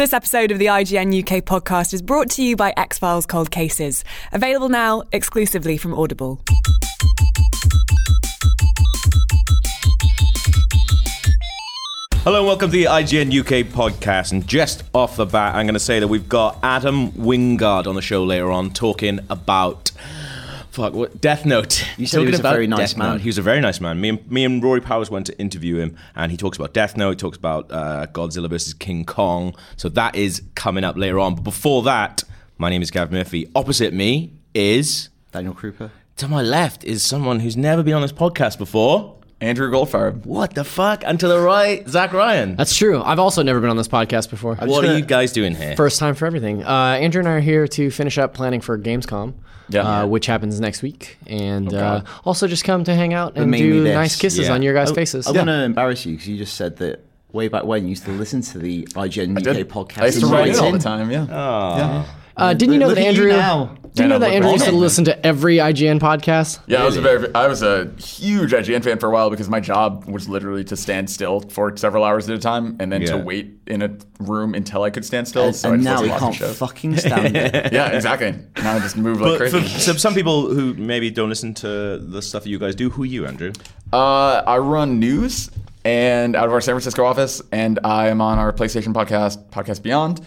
This episode of the IGN UK podcast is brought to you by X Files Cold Cases, available now exclusively from Audible. Hello and welcome to the IGN UK podcast. And just off the bat, I'm going to say that we've got Adam Wingard on the show later on talking about. Fuck, what? Death Note. You said he Talking was a very nice Death man. Note. He was a very nice man. Me and, me and Rory Powers went to interview him, and he talks about Death Note, he talks about uh, Godzilla versus King Kong. So that is coming up later on. But before that, my name is Gav Murphy. Opposite me is. Daniel Krupa. To my left is someone who's never been on this podcast before. Andrew Goldfarb. What the fuck? And to the right, Zach Ryan. That's true. I've also never been on this podcast before. what are you guys doing here? First time for everything. Uh, Andrew and I are here to finish up planning for Gamescom, Yeah. uh, which happens next week, and uh, also just come to hang out and do this. nice kisses Yeah. on your guys' I- faces. I want to embarrass you because you just said that way back when you used to listen to the IGN UK did. podcast. I used to write it all the time, yeah. Yeah. Uh, didn't you know Look that at you Andrew? now. Did you Yeah, know that Andrew used to all listen to every IGN podcast? Yeah, I was a very, I was a huge IGN fan for a while because my job was literally to stand still for several hours at a time and then Yeah. to wait in a room until I could stand still. And, so and just now listened he to lots of can't shows. fucking stand it. Yeah, exactly. Now I just move like But for crazy. so some people who maybe don't listen to the stuff that you guys do, who are you, Andrew? Uh, I run news and out of our San Francisco office, and I am on our PlayStation podcast, Podcast Beyond.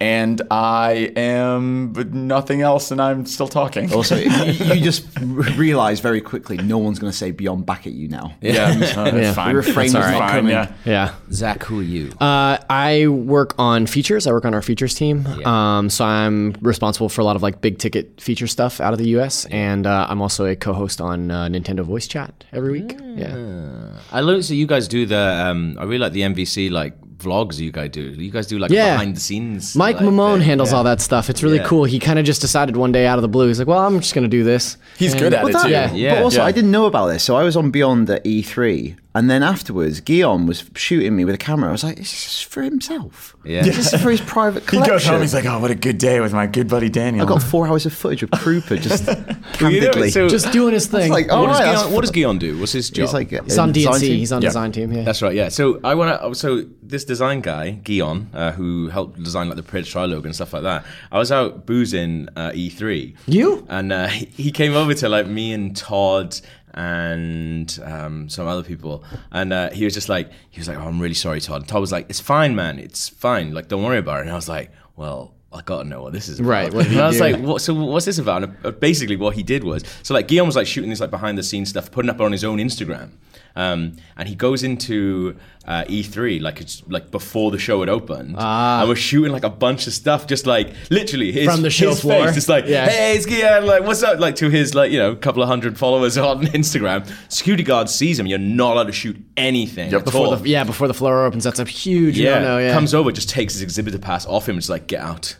And I am nothing else, and I'm still talking. Also, you, you just realize very quickly no one's going to say beyond back at you now. yeah, it's, uh, it's Yeah. fine. The refrain It's was not fine, coming. Yeah. Yeah. Zach, who are you? Uh, I work on features. I work on our features team. Um, so I'm responsible for a lot of like big ticket feature stuff out of the U.S. And uh, I'm also a co-host on uh, Nintendo Voice Chat every week. Yeah. I learned so you guys do the. Um, I really like the NVC like vlogs you guys do. You guys do like Yeah. behind the scenes. Mike like, Mamone uh, handles all that stuff. It's really Yeah. cool. He kind of just decided one day out of the blue. He's like, "Well, I'm just going to do this." He's And- good at But it that- too. Yeah. Yeah. But also, Yeah. I didn't know about this. So I was on Beyond at E3, and then afterwards, Guillaume was shooting me with a camera. I was like, "This is for himself. Yeah. This is for his private collection." He goes home. He's like, "Oh, what a good day with my good buddy Daniel." I got four hours of footage of Krupa just You know, candidly. so Just doing his thing. like, oh, what, does right, Guion, that's- what does Guion do? What's his job? He's like He's on a design DNC. team. He's on design team. Yeah. That's right, yeah. So I want to. So this design guy, Guion, uh, who helped design like the Pridge Tri logo and stuff like that. I was out boozing uh, E3. You? And uh, he came over to like me and Todd and um, some other people, and uh, he was just like, he was like, oh, "I'm really sorry, Todd." And Todd was like, "It's fine, man. It's fine. Like, don't worry about it." And I was like, "Well." I gotta know what this is about. Right, and I was do? like, what, so what's this about? And uh, basically, what he did was, so like Guillaume was like shooting this like behind the scenes stuff, putting up on his own Instagram, um, and he goes into uh, E3 like it's like before the show had opened, Ah. and we're shooting like a bunch of stuff, just like literally his, From the show floor? face, just like, Yeah. hey, it's Guillaume, like what's up, like to his like you know couple of hundred followers on Instagram. Security guard sees him, you're not allowed to shoot anything Yep. Before all. the, yeah, before the floor opens, that's a huge yeah, no-no. Yeah. comes over, just takes his exhibitor pass off him, and just like get out.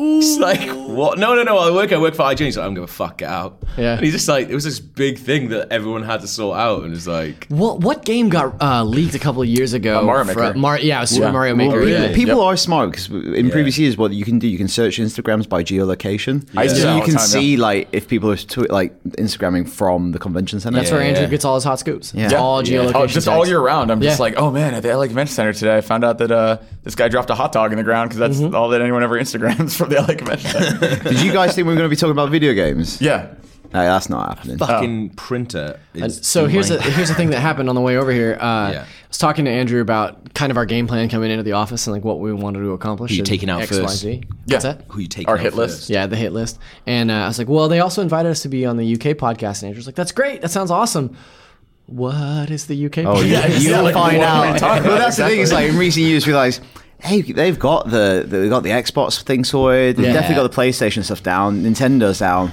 It's like what? No, no, no. I work. I work for IGN. He's like, I'm gonna fuck it out. Yeah. And he's just like, it was this big thing that everyone had to sort out, and it's like, What what game got uh, leaked a couple of years ago? Uh, Mario Maker. Mar- yeah, Super Yeah. Mario Well, Maker. people, yeah. people are smart because in previous years, what you can do, you can search Instagrams by geolocation. I used So you can time, see yeah. like if people are tw- like Instagramming from the convention center. That's where Andrew gets all his hot scoops. It's Yeah. all geolocation. Oh, just all year round. I'm just like, oh man, at the LA Convention Center today, I found out that uh, this guy dropped a hot dog in the ground because that's Mm-hmm. all that anyone ever Instagrams from the LA Convention Did you guys think we were going to be talking about video games? yeah. No, that's not happening. fucking printer. And Is so here's a, here's the thing that happened on the way over here. Uh, Yeah. I was talking to Andrew about kind of our game plan coming into the office and like what we wanted to accomplish. Who you in taking out X, first? Y, Z. Yeah. What's that? who you take Our out hit first? list. Yeah, the hit list. And uh, I was like, well, they also invited us to be on the UK podcast. And Andrew's like, that's great. That sounds awesome. What is the UK Oh, podcast? yeah, you'll exactly. find What are out. we talking Well, about? that's the thing. Is like in recent years, we realize. Hey, they've got the they've got the Xbox thing sorted. They've Yeah. definitely got the PlayStation stuff down. Nintendo's down.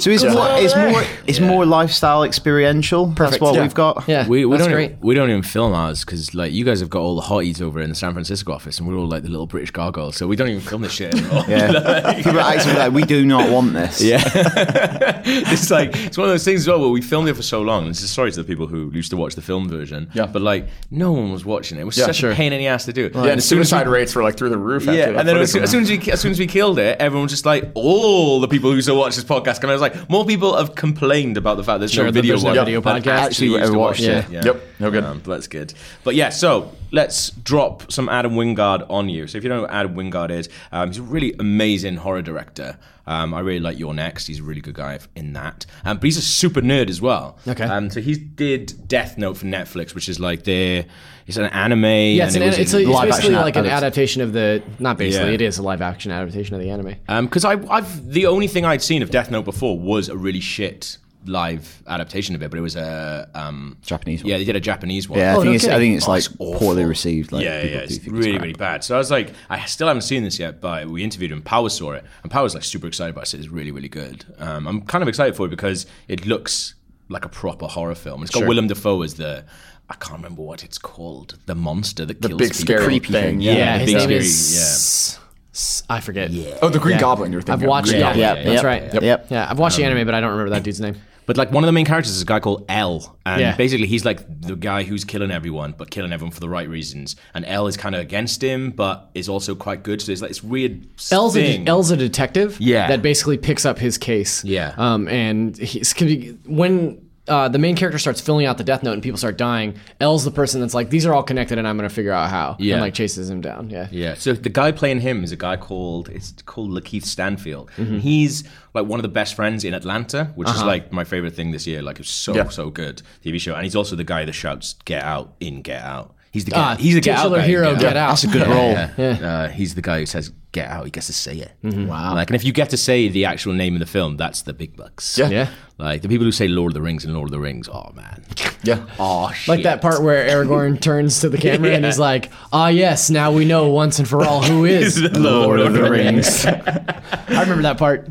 So it's more it's more it's more lifestyle experiential. That's Perfect. what Yeah. we've got. Yeah, We, we that's don't great. Even, we don't even film ours because like you guys have got all the hotties over in the San Francisco office and we're all like the little British gargoyles, so we don't even film this shit anymore. Yeah. People are actually like, we do not want this. Yeah. it's like it's one of those things as well where we filmed it for so long. And it's just sorry to the people who used to watch the film version. Yeah. But like no one was watching it. It was Yeah, such sure. a pain in the ass to do. Yeah, and suicide rates were like through the roof. after Yeah, that and then footage as soon, went as soon as we as soon as we killed it, everyone was just like, all the people who used to watch this podcast. And I was like, more people have complained about the fact there's Sure, no that video, there's no one video than podcast. Actually used ever to watched watch it. Yep, no good. Um, that's good. But yeah, so let's drop some Adam Wingard on you. So if you don't know what Adam Wingard is, um, he's a really amazing horror director. Um, I really like You're Next. He's a really good guy in that. Um, but he's a super nerd as well. Okay. Um, so he did Death Note for Netflix, which is like their it's an anime. Yeah, it's, and an, it was it's, a, it's live basically action like an adaptation of the. Not basically, Yeah. it is a live action adaptation of the anime. because I, I've the only thing I'd seen of Death Note before was a really shit live adaptation of it, but it was a um, Japanese one. Yeah, they did a Japanese one. Yeah, I Oh, think no it's I think it's Oh, like it's poorly received. Like, yeah, yeah, it's really, crap. really bad. So I was like, I still haven't seen this yet, but we interviewed him. Power saw it, and Power was like super excited about it. Said it's really, really good. Um, I'm kind of excited for it because it looks like a proper horror film. It's got Sure. Willem Dafoe as the. I can't remember what it's called. The monster that The kills big people. scary Creepy thing. thing. Yeah. Yeah, the his big name scary- is. S- I forget. Yeah. Oh, the Green Yeah. Goblin. You're thinking. I've watched. Green Yeah, yeah, that's yep, right. yep. Yep. Yeah, I've watched the anime, but I don't remember that dude's name. But like one of the main characters is a guy called L, and Yeah. basically he's like the guy who's killing everyone, but killing everyone for the right reasons. And L is kind of against him, but is also quite good. So it's like this weird L's thing. a, L's a detective. Yeah. That basically picks up his case. Yeah. Um, and he's can be- when uh, the main character starts filling out the death note and people start dying, L's the person that's like, these are all connected, and I'm going to figure out how. Yeah. And like chases him down. Yeah. Yeah. So the guy playing him is a guy called it's called Lakeith Stanfield. Mm-hmm. He's like one of the best friends in Atlanta, which Uh-huh. is like my favorite thing this year. Like it's so Yeah. so good TV show, and he's also the guy that shouts "Get Out" in Get Out. He's the guy. Ah, he's the Get Out titular guy hero, Get, Get Out. That's a good Yeah. role. Yeah. Uh, he's the guy who says "Get Out." He gets to say it. Mm-hmm. Wow. Like, and if you get to say the actual name of the film, that's the big bucks. Yeah. Yeah. Like the people who say Lord of the Rings and Lord of the Rings. Oh man. Yeah. Oh shit. Like that part where Aragorn turns to the camera and is like, "Ah, yes, now we know once and for all who is the Lord of the Rings." I remember that part.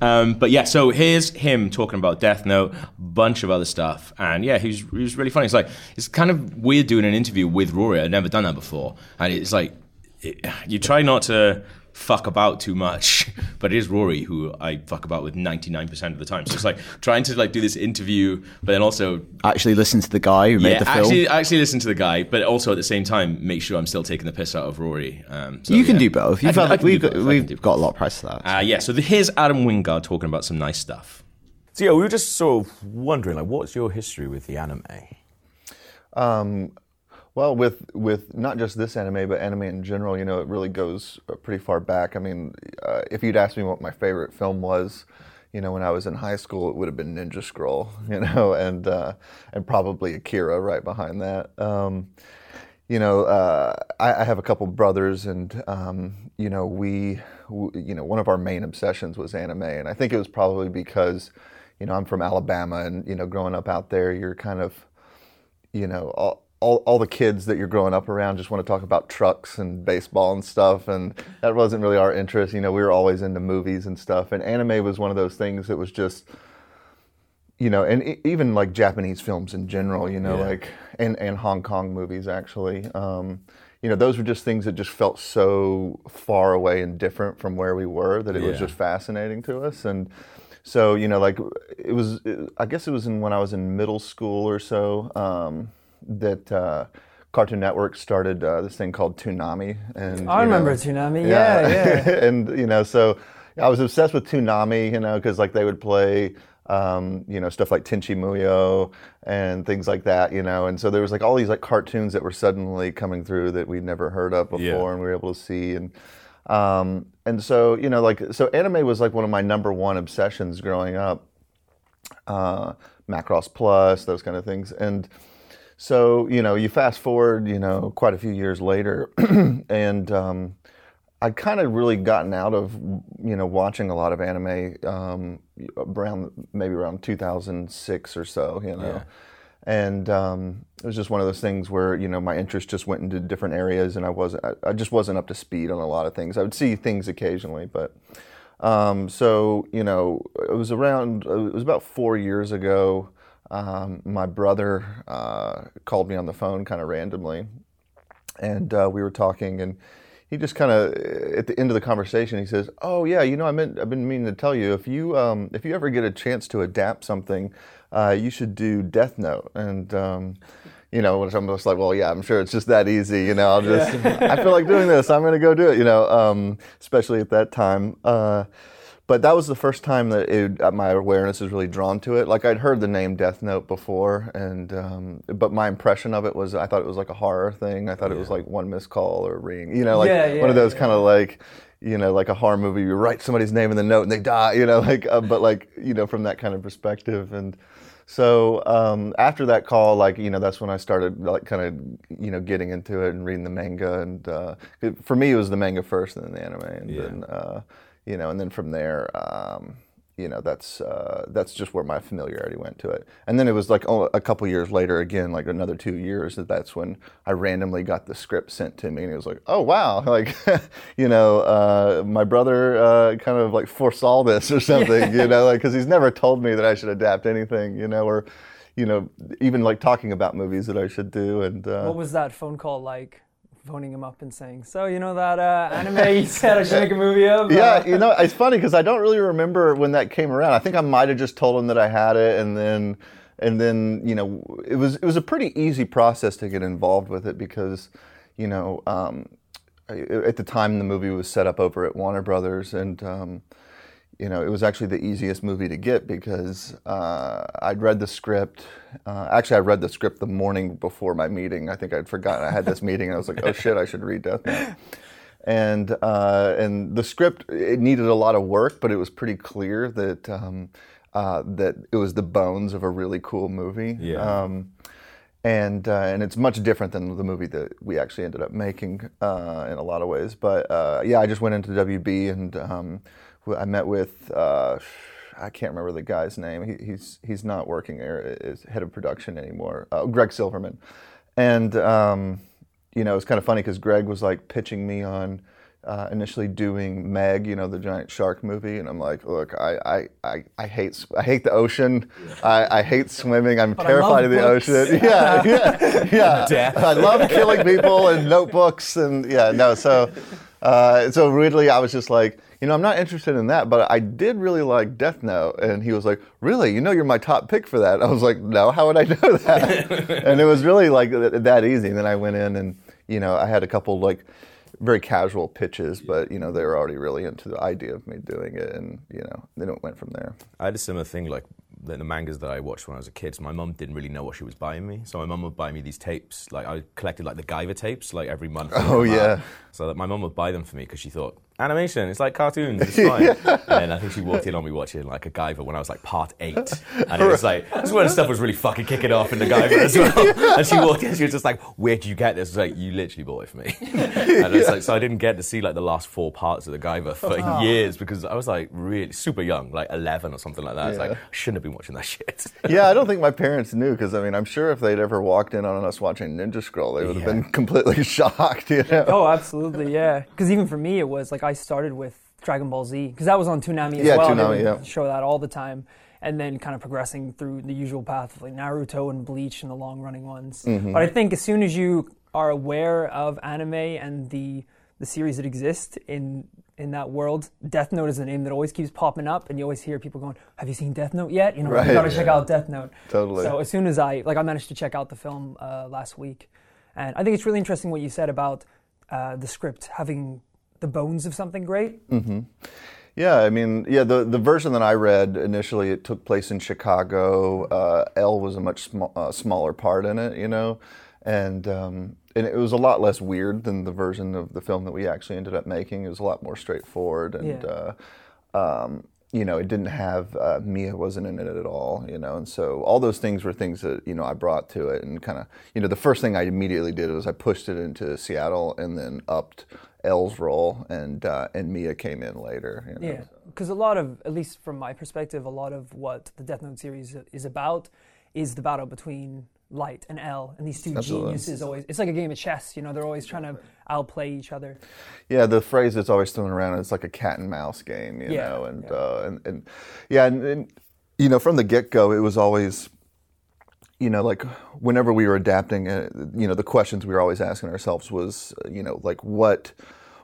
Um, but yeah, so here's him talking about Death Note, bunch of other stuff, and yeah, he was, he was really funny. It's like it's kind of weird doing an interview with Rory. I'd never done that before, and it's like it, you try not to fuck about too much, but it is Rory who I fuck about with 99% of the time. So it's like trying to like do this interview, but then also Actually, listen to the guy who made yeah, the film. actually actually listen to the guy, but also at the same time make sure I'm still taking the piss out of Rory. Um, so, you can yeah. do both. You've can- got, we've got, both. We've got a lot of price for that. Uh, yeah, so the, here's Adam Wingard talking about some nice stuff. So yeah, we were just sort of wondering, like, what's your history with the anime? Well, with with not just this anime, but anime in general, you know, it really goes uh, pretty far back. I mean, uh, if you'd asked me what my favorite film was, you know, when I was in high school, it would have been Ninja Scroll, you know, and uh, and probably Akira right behind that. Um, you know, uh, I, I have a couple brothers, and um, you know, we, you know, one of our main obsessions was anime, and I think it was probably because, you know, I'm from Alabama, and you know, growing up out there, you're kind of you know, all, all, all the kids that you're growing up around just want to talk about trucks and baseball and stuff. And that wasn't really our interest. You know, we were always into movies and stuff. And anime was one of those things that was just, you know, and even like Japanese films in general, you know, like, and, and Hong Kong movies actually. Um, you know, those were just things that just felt so far away and different from where we were that it was just fascinating to us. And so, you know, like it was, I guess it was in when I was in middle school or so um, that uh, Cartoon Network started uh, this thing called Toonami. And I you know, remember Toonami. Yeah, yeah. and you know, so I was obsessed with Toonami, you know, because like they would play, um, you know, stuff like Tenchi Muyo and things like that, you know, and so there was like all these like cartoons that were suddenly coming through that we'd never heard of before, Yeah. and we were able to see and. Um, and so you know, like so, anime was like one of my number one obsessions growing up. Uh, Macross Plus, those kind of things, and so you know, you fast forward, you know, quite a few years later, and um, I'd kind of really gotten out of you know watching a lot of anime um, around maybe around 2006 or so, you know. And um, it was just one of those things where you know my interest just went into different areas, and I wasn't I, I just wasn't up to speed on a lot of things. I would see things occasionally, but um, so you know it was around it was about four years ago. Um, my brother uh, called me on the phone kind of randomly, and uh, we were talking, and he just kind of at the end of the conversation, he says, "Oh yeah, you know, I meant I've been meaning to tell you if you um, if you ever get a chance to adapt something, uh, you should do Death Note." And um, you know, which I'm just like, well, yeah, I'm sure it's just that easy. You know, I'll just I feel like doing this, I'm gonna go do it. You know, um, especially at that time. Uh, but that was the first time that it, uh, my awareness was really drawn to it. Like I'd heard the name Death Note before, and um, but my impression of it was I thought it was like a horror thing. I thought it was like one missed call or ring, you know, like Yeah, one of those yeah. kind of like you know like a horror movie. You write somebody's name in the note and they die, you know, like uh, but like you know from that kind of perspective and. So um, after that call, like you know, that's when I started like kind of you know getting into it and reading the manga. And uh, it- for me, it was the manga first, and then the anime, and Yeah. then uh, you know, and then from there, um, you know, that's uh, that's just where my familiarity went to it. And then it was like oh, a couple years later, again, like another two years, that that's when I randomly got the script sent to me, and it was like, oh wow, like you know, uh, my brother uh, kind of like foresaw this or something, you know, like because he's never told me that I should adapt anything, you know, or you know, even like talking about movies that I should do, and uh, What was that phone call like? Phoning him up and saying, "So you know that uh, anime you said I should make a movie of?" yeah, Uh, you know, it's funny because I don't really remember when that came around. I think I might have just told him that I had it, and then, and then, you know, it was it was a pretty easy process to get involved with it because, you know, um, at the time the movie was set up over at Warner Brothers, and um, you know, it was actually the easiest movie to get because uh, I'd read the script. Uh, actually, I read the script the morning before my meeting. I think I'd forgotten I had this meeting, and I was like, "Oh shit, I should read Death Note." And uh, and the script it needed a lot of work, but it was pretty clear that um, uh, that it was the bones of a really cool movie. Yeah. Um, and uh, and it's much different than the movie that we actually ended up making uh, in a lot of ways. But uh, yeah, I just went into WB and um, I met with uh, I can't remember the guy's name. He, he's he's not working there as head of production anymore. Uh, Greg Silverman, and um, you know it's kind of funny because Greg was like pitching me on. Uh, initially doing Meg, you know, the giant shark movie, and I'm like, look, I, I, I, I hate s- I hate the ocean. I, I hate swimming. I'm I terrified of the books. ocean. Yeah, yeah, yeah. I love killing people and notebooks and yeah, no. So, uh, so weirdly, I was just like, you know, I'm not interested in that, but I did really like Death Note, and he was like, really, you know, you're my top pick for that. I was like, no, how would I know that? and it was really like th- that easy. And then I went in and you know, I had a couple like very casual pitches, but you know, they were already really into the idea of me doing it, and you know, then it went from there. I had a similar thing, like the, the mangas that I watched when I was a kid. So my mum didn't really know what she was buying me, so my mum would buy me these tapes. Like I collected like the Guyver tapes, like every month. Oh, yeah. So that my mum would buy them for me because she thought animation, it's like cartoons, it's fine. And then I think she walked in on me watching like a Guyver when I was like part eight, and it was like this is when stuff was really fucking kicking off in the Guyver as well. And she walked in, she was just like, "Where'd you get this?" I was like, "You literally bought it for me." And it's like so I didn't get to see like the last four parts of the Guyver for oh. years because I was like really super young, like eleven or something like that. It's like I shouldn't have been watching that shit. yeah, I don't think my parents knew because I mean, I'm sure if they'd ever walked in on us watching Ninja Scroll, they would have Yeah. been completely shocked. You know? Oh, absolutely, yeah. Because even for me, it was like I started with Dragon Ball Z because that was on Toonami as Yeah, well. Toonami, yeah. Show that all the time, and then kind of progressing through the usual path of like Naruto and Bleach and the long running ones. Mm-hmm. But I think as soon as you are aware of anime and the the series that exist in in that world, Death Note is the name that always keeps popping up, and you always hear people going, "Have you seen Death Note yet?" You know, Right, you gotta check out Death Note. Totally. So as soon as I like, I managed to check out the film uh, last week, and I think it's really interesting what you said about uh, the script having the bones of something great. Yeah, I mean, yeah, the, the version that I read initially, it took place in Chicago. Uh, L was a much sm- uh, smaller part in it, you know, and um, and it was a lot less weird than the version of the film that we actually ended up making. It was a lot more straightforward, and Yeah. uh, um, you know, it didn't have uh, Mia wasn't in it at all, you know, and so all those things were things that you know I brought to it, and kind of, you know, the first thing I immediately did was I pushed it into Seattle, and then upped L's role, and uh, and Mia came in later. You know. Yeah, because a lot of, at least from my perspective, a lot of what the Death Note series is about is the battle between Light and L, and these two Absolutely. geniuses always. It's like a game of chess, you know. They're always trying to outplay each other. Yeah, the phrase that's always thrown around it's like a cat and mouse game, you Yeah, know, and, yeah. Uh, and and yeah, and, and you know, from the get go, it was always, you know, like whenever we were adapting, uh, you know, the questions we were always asking ourselves was, you know, like what,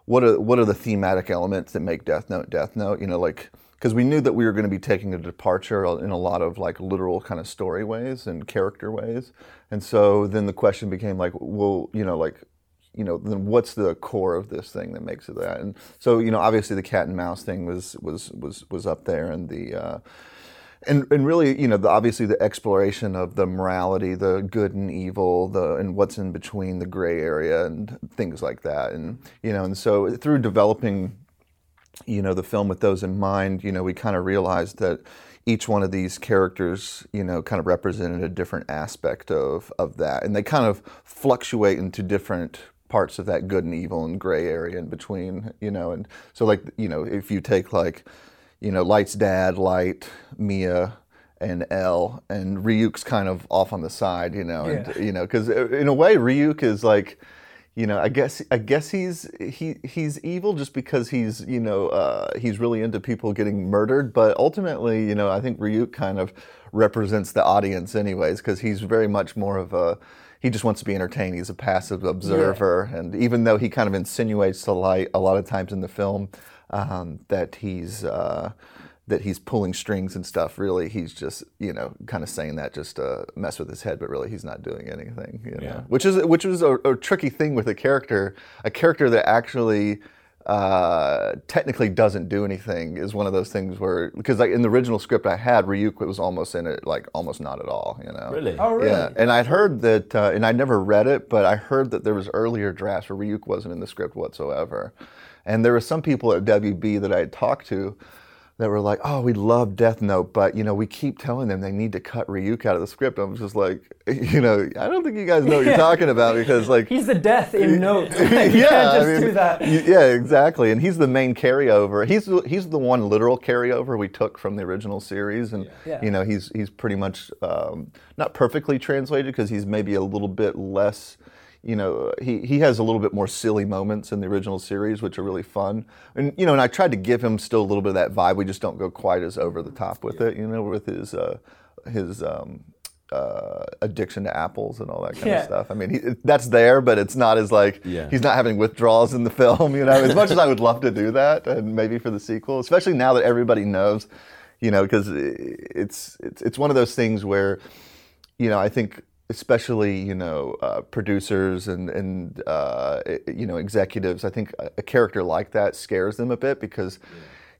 what are what are the thematic elements that make Death Note Death Note? You know, like because we knew that we were going to be taking a departure in a lot of like literal kind of story ways and character ways, and so then the question became like, well, you know, like you know, then what's the core of this thing that makes it that? And so, you know, obviously the cat and mouse thing was was was was up there, and the uh, and and really, you know, the, obviously the exploration of the morality, the good and evil, the and what's in between, the gray area, and things like that, and you know, and so through developing you know the film with those in mind you know we kind of realized that each one of these characters you know kind of represented a different aspect of of that. And they kind of fluctuate into different parts of that good and evil and gray area in between you know. And so like you know if you take like you know light's dad light mia and L and Ryuk's kind of off on the side, you know, and Yeah. you know, because in a way Ryuk is like, you know, I guess I guess he's he he's evil just because he's you know uh, he's really into people getting murdered, but ultimately, you know, I think Ryuk kind of represents the audience anyways because he's very much more of a he just wants to be entertained. He's a passive observer, and even though he kind of insinuates to light a lot of times in the film um, that he's uh, that he's pulling strings and stuff. Really, he's just you know kind of saying that just to mess with his head, but really he's not doing anything. You know? Yeah. Which is which was a, a tricky thing with a character, a character that actually. Uh, technically doesn't do anything is one of those things where because like in the original script I had Ryuk was almost in it like almost not at all you know Really? Oh, really? yeah and I'd heard that uh, and I never read it but I heard that there was earlier drafts where Ryuk wasn't in the script whatsoever and there were some people at WB that I had talked to that were like, "Oh, we love Death Note, but you know, we keep telling them they need to cut Ryuk out of the script." I was just like, you know, I don't think you guys know what you're talking about because like He's the death in note. you yeah, I mean, do that. Yeah, exactly. And he's the main carryover. He's the, he's the one literal carryover we took from the original series, and Yeah. you know he's he's pretty much um, not perfectly translated because he's maybe a little bit less. You know, he, he has a little bit more silly moments in the original series, which are really fun. And you know, and I tried to give him still a little bit of that vibe. We just don't go quite as over the top with it. You know, with his uh, his um, uh, addiction to apples and all that kind Yeah. of stuff. I mean, he, that's there, but it's not as like Yeah. he's not having withdrawals in the film. You know, as much as I would love to do that, and maybe for the sequel, especially now that everybody knows, you know, because it's it's it's one of those things where, you know, I think especially you know uh, producers and and uh, you know executives, I think a, character like that scares them a bit because.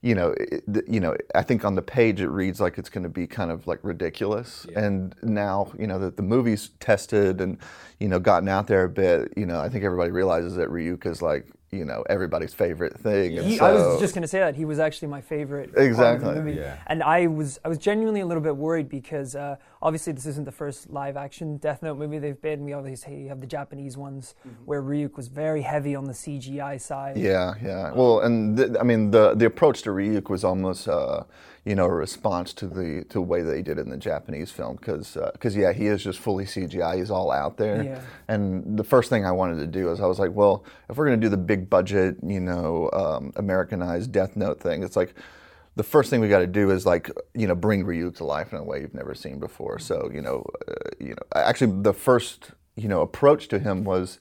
You know, it, you know. I think on the page it reads like it's going to be kind of like ridiculous, and now you know that the movie's tested and you know gotten out there a bit. You know, I think everybody realizes that Ryuk is like you know everybody's favorite thing. and He, I was just going to say that he was actually my favorite part of Exactly. the movie, Yeah. and I was I was genuinely a little bit worried because uh, obviously this isn't the first live action Death Note movie they've been. We obviously have the Japanese ones where Ryuk was very heavy on the CGI side. Yeah, yeah. Well, and th- I mean the the approach to Ryuk was almost uh, you know a response to the to the way they did it in the Japanese film because because yeah he is just fully CGI. He's all out there. Yeah. And the first thing I wanted to do is I was like, well, if we're gonna do the big budget, you know, um, Americanized Death Note thing, it's like. The first thing we got to do is like you know bring Ryuk to life in a way you've never seen before. So you know, uh, you know, actually the first you know, approach to him was,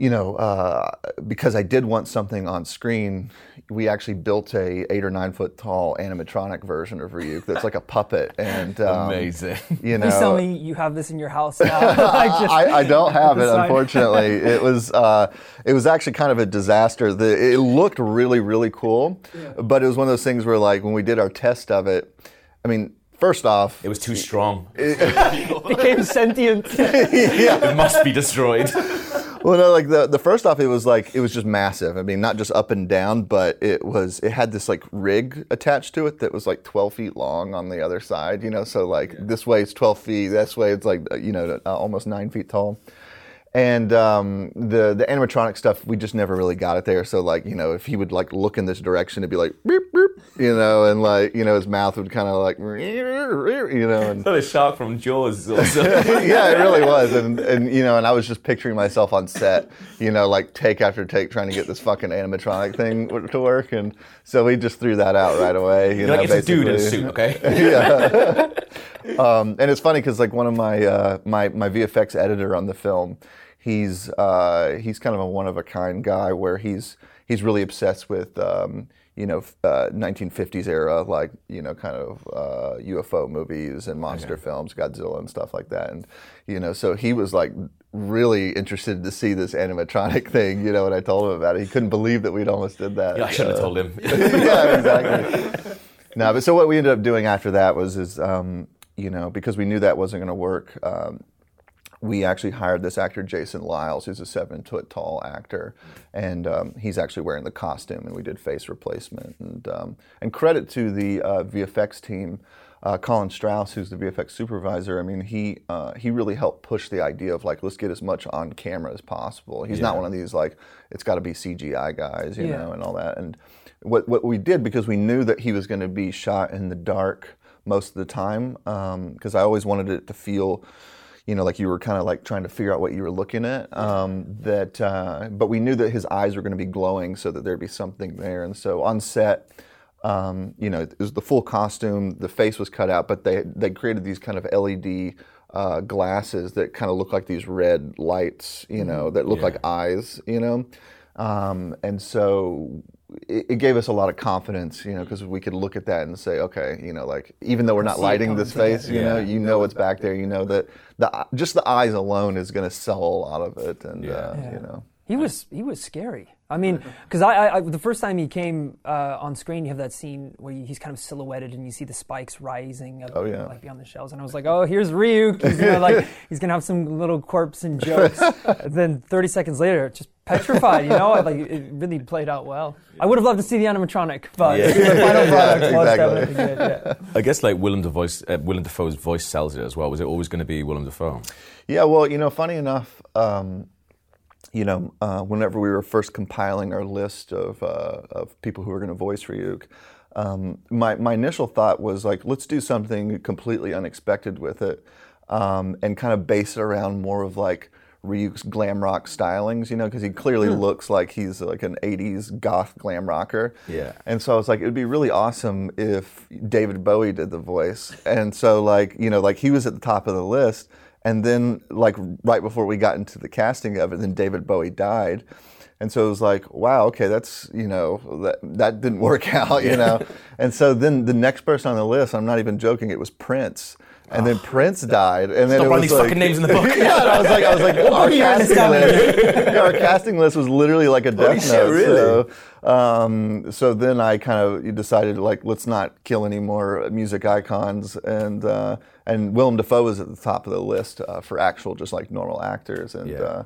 you know, uh, because I did want something on screen, we actually built a eight or nine foot tall animatronic version of Ryuk that's like a puppet, and um, Amazing. You know, Please tell me you have this in your house now. Like, just- I, I don't have it, unfortunately. it was uh, it was actually kind of a disaster. The, it looked really really cool, but it was one of those things where like when we did our test of it, I mean, first off, It was too strong. It became sentient. It must be destroyed. Well, no, like the the first off, it was like it was just massive. I mean, not just up and down, but it was it had this like rig attached to it that was like 12 feet long on the other side. You know, so like this way it's 12 feet, this way it's like you know uh, almost nine feet tall. And um, the the animatronic stuff, we just never really got it there. So like you know, if he would like look in this direction, it'd be like beep beep, you know, and like you know, his mouth would kind of like you know, and So the shark from Jaws. Also. yeah, it really was, and and you know, and I was just picturing myself on set, you know, like take after take, trying to get this fucking animatronic thing to work, and so we just threw that out right away. You You're know, like, it's a dude in a suit, okay? yeah. um, and it's funny because like one of my uh, my my VFX editor on the film, he's uh, he's kind of a one of a kind guy where he's he's really obsessed with. Um, you know, uh, 1950s era, like you know, kind of uh, UFO movies and monster films, Godzilla and stuff like that, and you know, so he was like really interested to see this animatronic thing, you know, when I told him about it, he couldn't believe that we'd almost did that. Yeah, I shouldn't have Uh, told him. yeah, exactly. no, but so what we ended up doing after that was is um, you know because we knew that wasn't going to work. Um, we actually hired this actor Jason Liles, who's a seven foot tall actor, and um, he's actually wearing the costume, and we did face replacement. And um, and credit to the uh, VFX team, uh, Colin Strause, who's the VFX supervisor. I mean, he uh, he really helped push the idea of like let's get as much on camera as possible. He's not one of these like it's got to be CGI guys, you Yeah. know, and all that. And what what we did because we knew that he was going to be shot in the dark most of the time, because I always wanted it to feel you know, like you were kind of like trying to figure out what you were looking at. Um, that, uh, but we knew that his eyes were going to be glowing, so that there'd be something there. And so on set, um, you know, it was the full costume. The face was cut out, but they they created these kind of LED uh, glasses that kind of look like these red lights, you know, that look like eyes, you know. Um, and so it, it gave us a lot of confidence, you know, because we could look at that and say, okay, you know, like even though we're not lighting coming this face, you know, Yeah. you know what's back there. You know that the just the eyes alone is going to sell a lot of it, and uh, Yeah. you know. He was he was scary. I mean, because I, I, I the first time he came uh, on screen, you have that scene where he's kind of silhouetted and you see the spikes rising. Up, Oh, yeah. like beyond the shells, and I was like, oh, here's Ryuk. He's gonna like he's gonna have some little corpse and jokes. and then 30 seconds later, just petrified. You know, like it really played out well. I would have loved to see the animatronic, but Yeah. the final product was exactly. definitely good. Yeah. I guess like Willem Dafoe's, uh, Willem Dafoe's voice sells it as well. Was it always going to be Willem Dafoe? Yeah, well, you know, funny enough, um, you know, uh, whenever we were first compiling our list of, uh, of people who were going to voice Ryuk, um, my, my initial thought was like, let's do something completely unexpected with it um, and kind of base it around more of like Ryuk's glam rock stylings, you know, because he clearly hmm. looks like he's like an 80s goth glam rocker. Yeah. And so I was like, it would be really awesome if David Bowie did the voice. And so, like, you know, like he was at the top of the list. And then, like, right before we got into the casting of it, then David Bowie died. And so it was like, wow, okay, that's, you know, that, that didn't work out, you know. and so then the next person on the list, I'm not even joking, it was Prince. And then Prince died. And then Stop it was these like, fucking names in the book. yeah, and I was like, I was like, our casting list, yeah, our casting list was literally like a death shit, note. really? So, um, so then I kind of decided like, let's not kill any more music icons, and uh, and Willem Dafoe was at the top of the list uh, for actual just like normal actors, and. Yeah. Uh,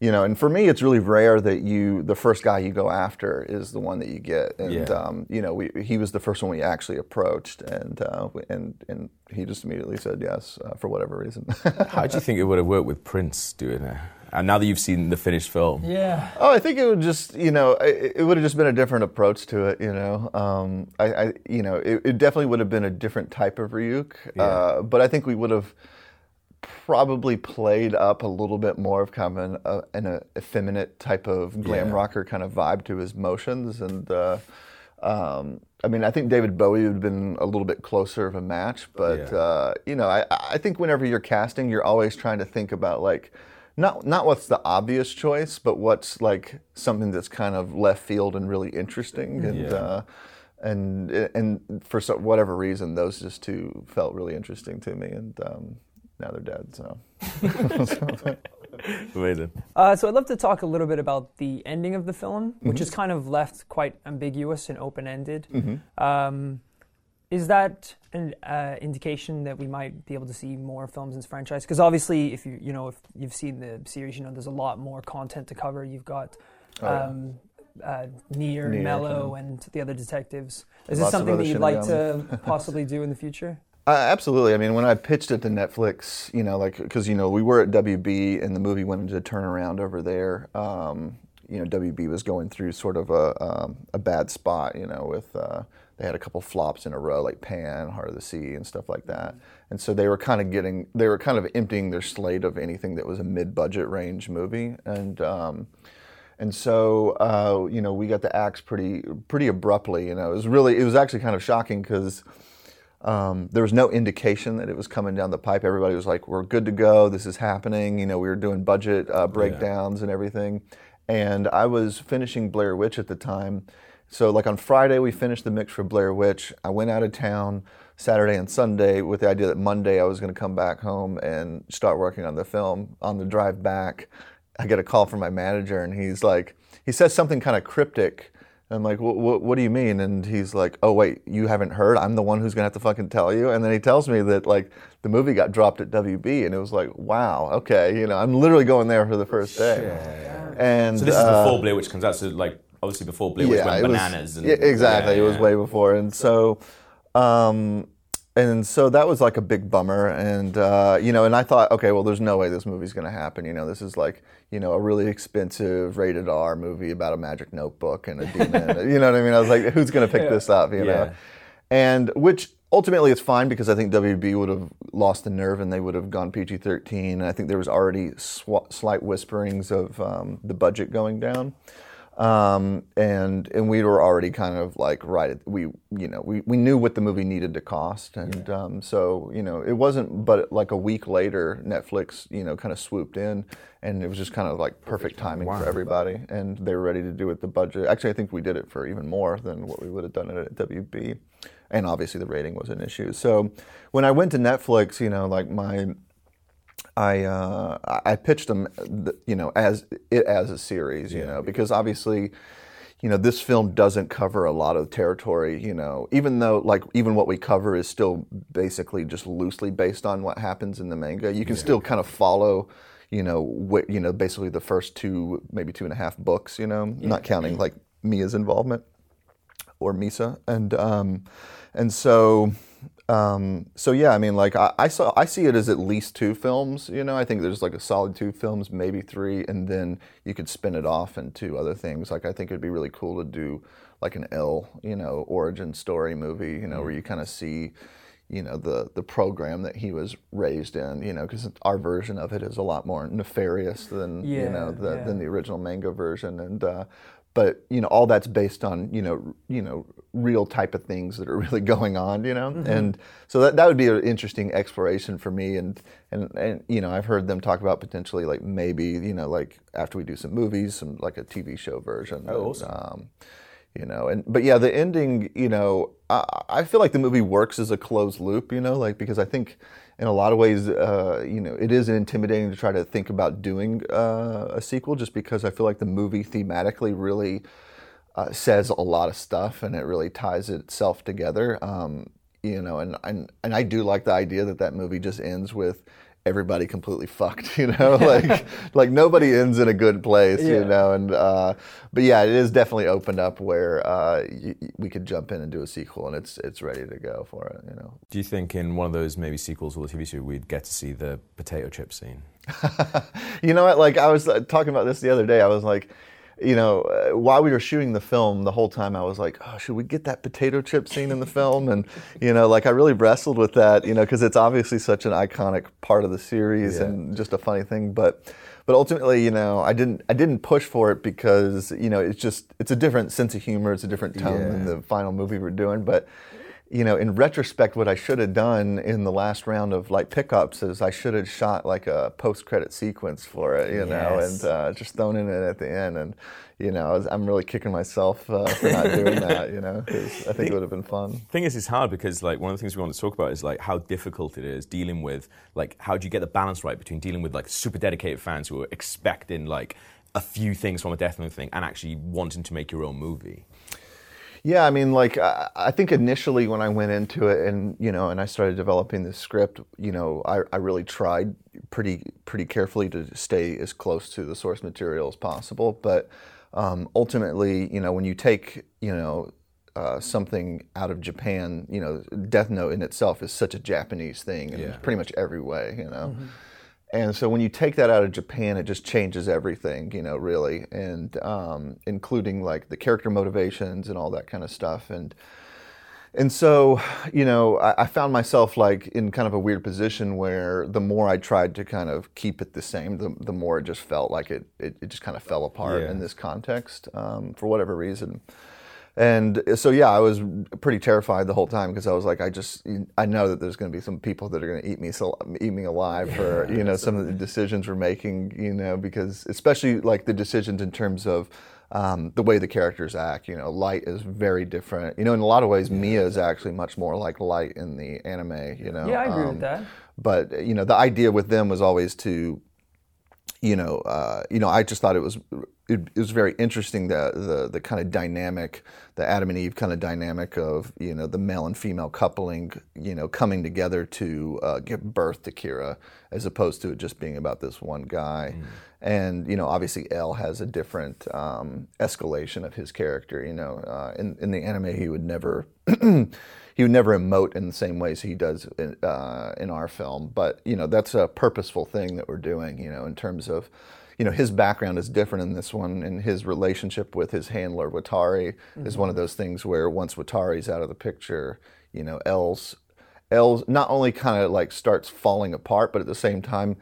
you know, and for me, it's really rare that you the first guy you go after is the one that you get, and Yeah. um, you know, we, he was the first one we actually approached, and uh, and and he just immediately said yes uh, for whatever reason. How do you think it would have worked with Prince doing it? And now that you've seen the finished film, Yeah. Oh, I think it would just, you know, it, it would have just been a different approach to it, you know. Um, I, I, you know, it, it definitely would have been a different type of Ryuk, uh, but I think we would have probably played up a little bit more of kind of an, uh, an effeminate type of glam Yeah. rocker kind of vibe to his motions, and uh, um, I mean, I think David Bowie would have been a little bit closer of a match, but Yeah. uh, you know, I, I think whenever you're casting, you're always trying to think about like not not what's the obvious choice, but what's like something that's kind of left field and really interesting, and Yeah. uh, and and for so, whatever reason, those just two felt really interesting to me, and um, now they're dead. So. Amazing. Uh, so I'd love to talk a little bit about the ending of the film, which Mm-hmm. is kind of left quite ambiguous and open-ended. Mm-hmm. Um, is that an uh, indication that we might be able to see more films in this franchise? Because obviously, if you you know if you've seen the series, you know there's a lot more content to cover. You've got Oh, yeah. um, uh, Near, Near, Mello, and the other detectives. Is this Lots of something that you'd like to possibly do in the future? Uh, absolutely. I mean, when I pitched it to Netflix, you know, like because you know we were at WB and the movie went into turnaround over there. Um, you know, WB was going through sort of a um, a bad spot. You know, with uh, they had a couple flops in a row, like Pan, Heart of the Sea, and stuff like that. And so they were kind of getting, they were kind of emptying their slate of anything that was a mid-budget range movie, and. Um, and so, uh, you know, we got the axe pretty, pretty abruptly. You know, it was really, it was actually kind of shocking because um, there was no indication that it was coming down the pipe. Everybody was like, "We're good to go. This is happening." You know, we were doing budget uh, breakdowns and everything. And I was finishing Blair Witch at the time, so like on Friday we finished the mix for Blair Witch. I went out of town Saturday and Sunday with the idea that Monday I was going to come back home and start working on the film. On the drive back, I get a call from my manager, and he's like, he says something kind of cryptic. And I'm like, what, what do you mean? And he's like, oh, wait, you haven't heard? I'm the one who's going to have to fucking tell you. And then he tells me that, like, the movie got dropped at WB. And it was like, wow, okay. You know, I'm literally going there for the first day. And So this is uh, before Blair Witch comes out. So like obviously before Blair Witch went it was- bananas. and, yeah, exactly. yeah, It was way before, and so, um, and so that was like a big bummer. And uh, you know, and I thought, okay, well, there's no way this movie's going to happen. You know, this is like you know a really expensive rated R movie about a magic notebook and a demon. you know what I mean? I was like, who's going to pick this up? You know, and which. Ultimately, it's fine because I think WB would have lost the nerve and they would have gone PG-13. And I think there was already sw- slight whisperings of um, the budget going down um, and and we were already kind of like right at, we you know we, we knew what the movie needed to cost. And um, so you know it wasn't but like a week later Netflix you know kind of swooped in and it was just kind of like perfect timing. for everybody. And they were ready to do it the budget. Actually I think we did it for even more than what we would have done it at WB and obviously the rating was an issue. So when I went to Netflix you know like my I uh, I- pitched them, you know, as it as a series, you know, because obviously, you know, this film doesn't cover a lot of territory, you know, even though like even what we cover is still basically just loosely based on what happens in the manga. You can still kind of follow, you know, what you know, basically the first two, maybe two and a half books, you know, not counting like Mia's involvement or Misa, and um, and so um, so yeah, I mean, like I, I saw, I see it as at least two films. You know, I think there's like a solid two films, maybe three, and then you could spin it off into other things. Like I think it'd be really cool to do like an L, you know, origin story movie. You know, where you kind of see. You know the the program that he was raised in. You know, because our version of it is a lot more nefarious than you know the, yeah. than the original manga version, and uh, but you know all that's based on you know you know real type of things that are really going on you know? And so that, that would be an interesting exploration for me. And, and and you know I've heard them talk about potentially like maybe you know like after we do some movies some like a TV show version Oh, And, awesome. um, you know and but yeah the ending you know I, I feel like the movie works as a closed loop you know like because I think in a lot of ways uh, you know it is intimidating to try to think about doing uh, a sequel just because I feel like the movie thematically really uh, says a lot of stuff and it really ties itself together. Um, you know and, and and I do like the idea that that movie just ends with everybody completely fucked you know like like nobody ends in a good place you know and uh, but yeah it is definitely opened up where uh, y- y- we could jump in and do a sequel and it's it's ready to go for it you know Do you think in one of those maybe sequels or the TV show we'd get to see the potato chip scene? you know what? Like I was uh, talking about this the other day. I was like, you know, uh, while we were shooting the film, the whole time I was like, oh, should we get that potato chip scene in the film? And you know, like I really wrestled with that, you know, because it's obviously such an iconic part of the series Yeah. and just a funny thing. But, but ultimately, you know, I didn't I didn't push for it because you know it's just it's a different sense of humor, it's a different tone than the final movie we're doing, but. You know, in retrospect, what I should have done in the last round of like pickups is I should have shot like a post-credit sequence for it, you know, and uh, just thrown in it at the end. And you know, I was, I'm really kicking myself uh, for not doing that, you know, 'cause I think it would have been fun. thing is, it's hard because like one of the things we want to talk about is like how difficult it is dealing with like how do you get the balance right between dealing with like super dedicated fans who are expecting like a few things from a Death Note thing and actually wanting to make your own movie. Yeah, I mean, like I, think initially when I went into it, and you know, and I started developing the script, you know, I, I really tried pretty pretty carefully to stay as close to the source material as possible. But um, ultimately, you know, when you take you know uh, something out of Japan, you know, Death Note in itself is such a Japanese thing in Yeah. pretty much every way, you know. And so when you take that out of Japan, it just changes everything, you know, really, and um, including like the character motivations and all that kind of stuff. And and so, you know, I, I found myself like in kind of a weird position where the more I tried to kind of keep it the same, the, the more it just felt like it, it, it just kind of fell apart Yeah. in this context um, for whatever reason. And so, yeah, I was pretty terrified the whole time because I was like, I just, I know that there's going to be some people that are going to eat me, so eat me alive for, you know, some of the decisions we're making, you know, because especially like the decisions in terms of um, the way the characters act. You know, Light is very different. You know, in a lot of ways, Mia is actually much more like Light in the anime. You know, Yeah, I agree Um, with that. But you know, the idea with them was always to you know, uh, you know, I just thought it was it, it was very interesting the the the kind of dynamic, the Adam and Eve kind of dynamic of you know the male and female coupling, you know, coming together to uh, give birth to Kira, as opposed to it just being about this one guy. And you know, obviously, L has a different um, escalation of his character. You know, uh, in in the anime, he would never he would never emote in the same ways he does in, uh, in our film. But you know, that's a purposeful thing that we're doing. You know, in terms of, you know, his background is different in this one, and his relationship with his handler Watari is one of those things where once Watari's out of the picture, you know, L's L's not only kind of like starts falling apart, but at the same time,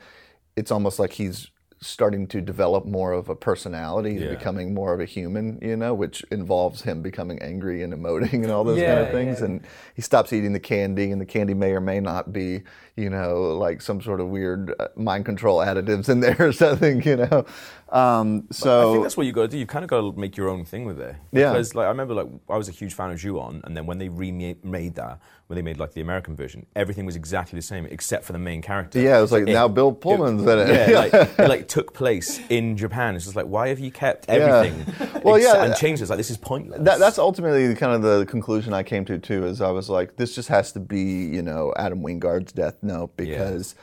it's almost like he's starting to develop more of a personality and Yeah. becoming more of a human, you know, which involves him becoming angry and emoting and all those kind of things. yeah. And he stops eating the candy, and the candy may or may not be, you know, like some sort of weird uh, mind control additives in there or something, you know. Um, so I think that's what you got to do. You've kind of got to make your own thing with it. Yeah. Because like I remember, like I was a huge fan of Ju-on, and then when they remade that, when they made like the American version, everything was exactly the same except for the main character. Yeah, it was like, now Bill Pullman's in it. Yeah, like, it like took place in Japan. It's just like, why have you kept everything? Yeah. Well, yeah. and changed it? Like this is pointless. That, that's ultimately kind of the conclusion I came to too. Is I was like, this just has to be, you know, Adam Wingard's Death Note because,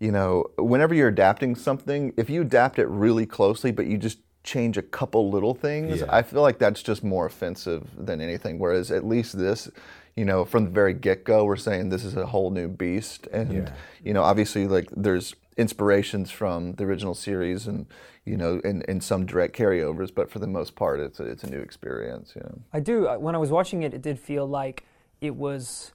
you know, whenever you're adapting something, if you adapt it really closely, but you just change a couple little things, Yeah. I feel like that's just more offensive than anything. Whereas at least this. You know, from the very get-go, we're saying this is a whole new beast, and Yeah. you know, obviously, like there's inspirations from the original series, and you know, and, and some direct carryovers, but for the most part, it's a, it's a new experience. You know. I do. uh, When I was watching it, it did feel like it was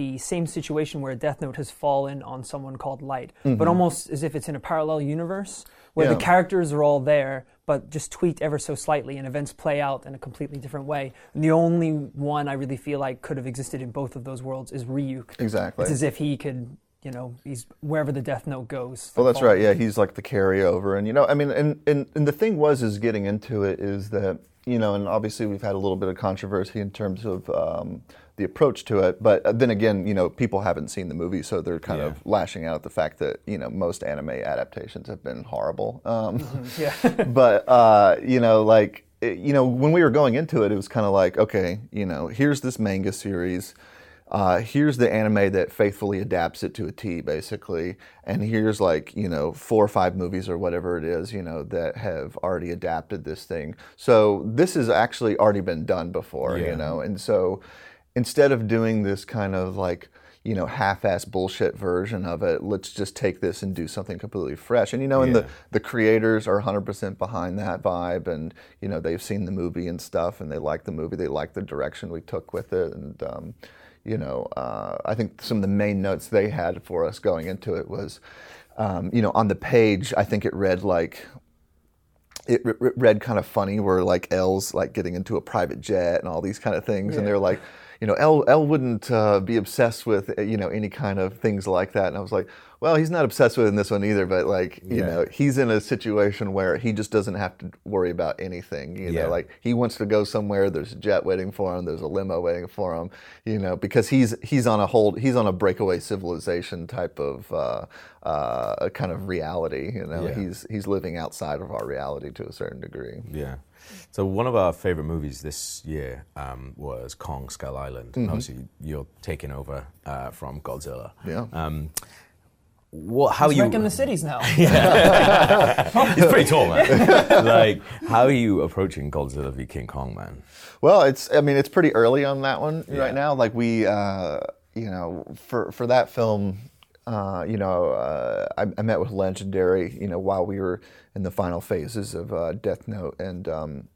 the same situation where a Death Note has fallen on someone called Light, but almost as if it's in a parallel universe where Mm-hmm. Yeah. the characters are all there, but just tweaked ever so slightly, and events play out in a completely different way. And the only one I really feel like could have existed in both of those worlds is Ryuk. Exactly. It's as if he could, you know, he's wherever the Death Note goes. Well, that's right. Yeah, he's like the carryover, and you know, I mean, and, and and the thing was, is getting into it is that you know, and obviously we've had a little bit of controversy in terms of um, the approach to it, but uh, then again, you know, people haven't seen the movie, so they're kind of lashing out at the fact that you know most anime adaptations have been horrible. Um, Yeah. but uh, you know, like it- you know, when we were going into it, it was kind of like, okay, you know, here's this manga series. Uh, here's the anime that faithfully adapts it to a T, basically, and here's like you know four or five movies or whatever it is, you know, that have already adapted this thing. So this has actually already been done before, Yeah. you know, and so instead of doing this kind of like you know half-ass bullshit version of it let's just take this and do something completely fresh. And you know and the the creators are 100% behind that vibe. And you know they've seen the movie and stuff and they like the movie. They like the direction we took with it. And um, you know uh, i think some of the main notes they had for us going into it was um, you know, on the page, I think it read like it re- re- read kind of funny where like L's like getting into a private jet and all these kind of things, and they're like, you know, L L wouldn't uh, be obsessed with uh, you know any kind of things like that, and I was like, well, he's not obsessed with it in this one either, but like you Yeah. know, he's in a situation where he just doesn't have to worry about anything, you Yeah. know, like he wants to go somewhere, there's a jet waiting for him, there's a limo waiting for him, you know, because he's he's on a hold, he's on a breakaway civilization type of uh, uh, kind of reality, you know, Yeah. he's he's living outside of our reality to a certain degree. Yeah. So one of our favorite movies this year um, was Kong Skull Island. Mm-hmm. Obviously, you're taking over uh, from Godzilla. Yeah. Um, what? How He's you? wrecking the cities now. He's pretty tall, man. like, how are you approaching Godzilla v King Kong, man? Well, it's I mean it's pretty early on that one Yeah. right now. Like we, uh, you know, for for that film, uh, you know, uh, I, I met with Legendary, you know, while we were in the final phases of uh, Death Note, and um,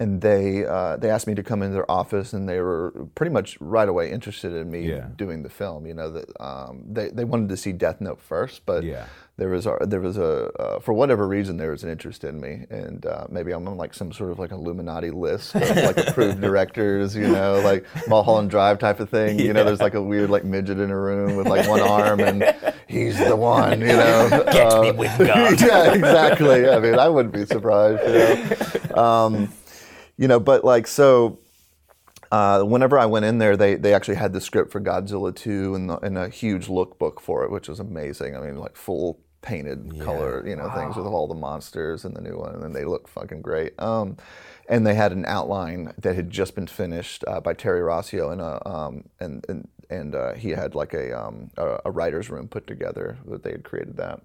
and they uh, they asked me to come into their office, and they were pretty much right away interested in me Yeah. doing the film. You know, that um, they they wanted to see Death Note first, but Yeah. there was a, there was a uh, for whatever reason there was an interest in me, and uh, maybe I'm on like some sort of like Illuminati list of like approved directors, you know, like Mulholland Drive type of thing. You know, there's like a weird like midget in a room with like one arm, and he's the one, you know. Get me Uh, with God. yeah, exactly. I mean, I wouldn't be surprised. You know, um, you know but like so. Uh, whenever I went in there, they, they actually had the script for Godzilla 2 and, the, and a huge lookbook for it, which was amazing. I mean, like full painted color, you know, things with all the monsters and the new one, and they look fucking great. Um, and they had an outline that had just been finished uh, by Terry Rossio, and a, um, and and and uh, he had like a, um, a a writers' room put together that they had created that.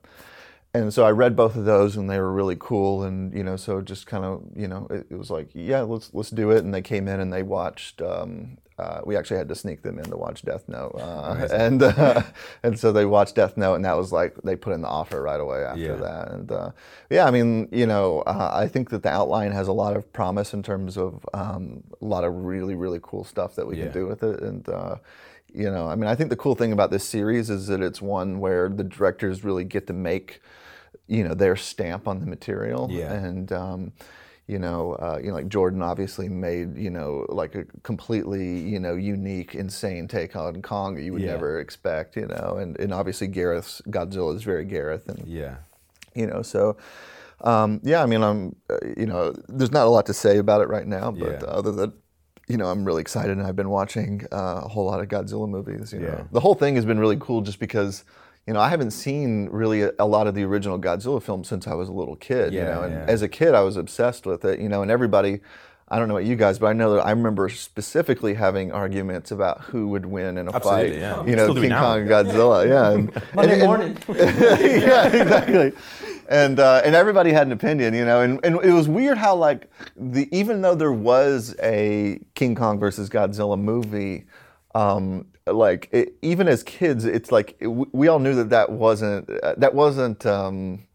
And so I read both of those, and they were really cool. And you know, so just kind of, you know, it, it was like, yeah, let's let's do it. And they came in and they watched. Um, uh, we actually had to sneak them in to watch Death Note, uh, and uh, and so they watched Death Note, and that was like they put in the offer right away after Yeah. that. And uh, yeah, I mean, you know, uh, I think that the outline has a lot of promise in terms of um, a lot of really really cool stuff that we Yeah. can do with it. And uh, you know, I mean, I think the cool thing about this series is that it's one where the directors really get to make you know their stamp on the material Yeah. and um, you know uh, you know like Jordan obviously made you know like a completely you know unique insane take on Kong that you would Yeah. never expect you know and, and obviously Gareth's Godzilla is very Gareth and Yeah. you know so um, yeah I mean I'm uh, you know there's not a lot to say about it right now but Yeah. other than you know I'm really excited and I've been watching uh, a whole lot of Godzilla movies you Yeah. know the whole thing has been really cool just because you know I haven't seen really a, a lot of the original Godzilla films since I was a little kid you know and yeah. as a kid I was obsessed with it you know and everybody I don't know about you guys, but I know that I remember specifically having arguments about who would win in a Absolutely, fight. yeah. You know, Still King. Kong and Godzilla. Yeah. And, Monday and- and- morning. yeah, exactly. And uh, and everybody had an opinion, you know, and, and it was weird how like the even though there was a King Kong versus Godzilla movie, um, like it, even as kids, it's like it, we all knew that that wasn't uh, that wasn't. Um,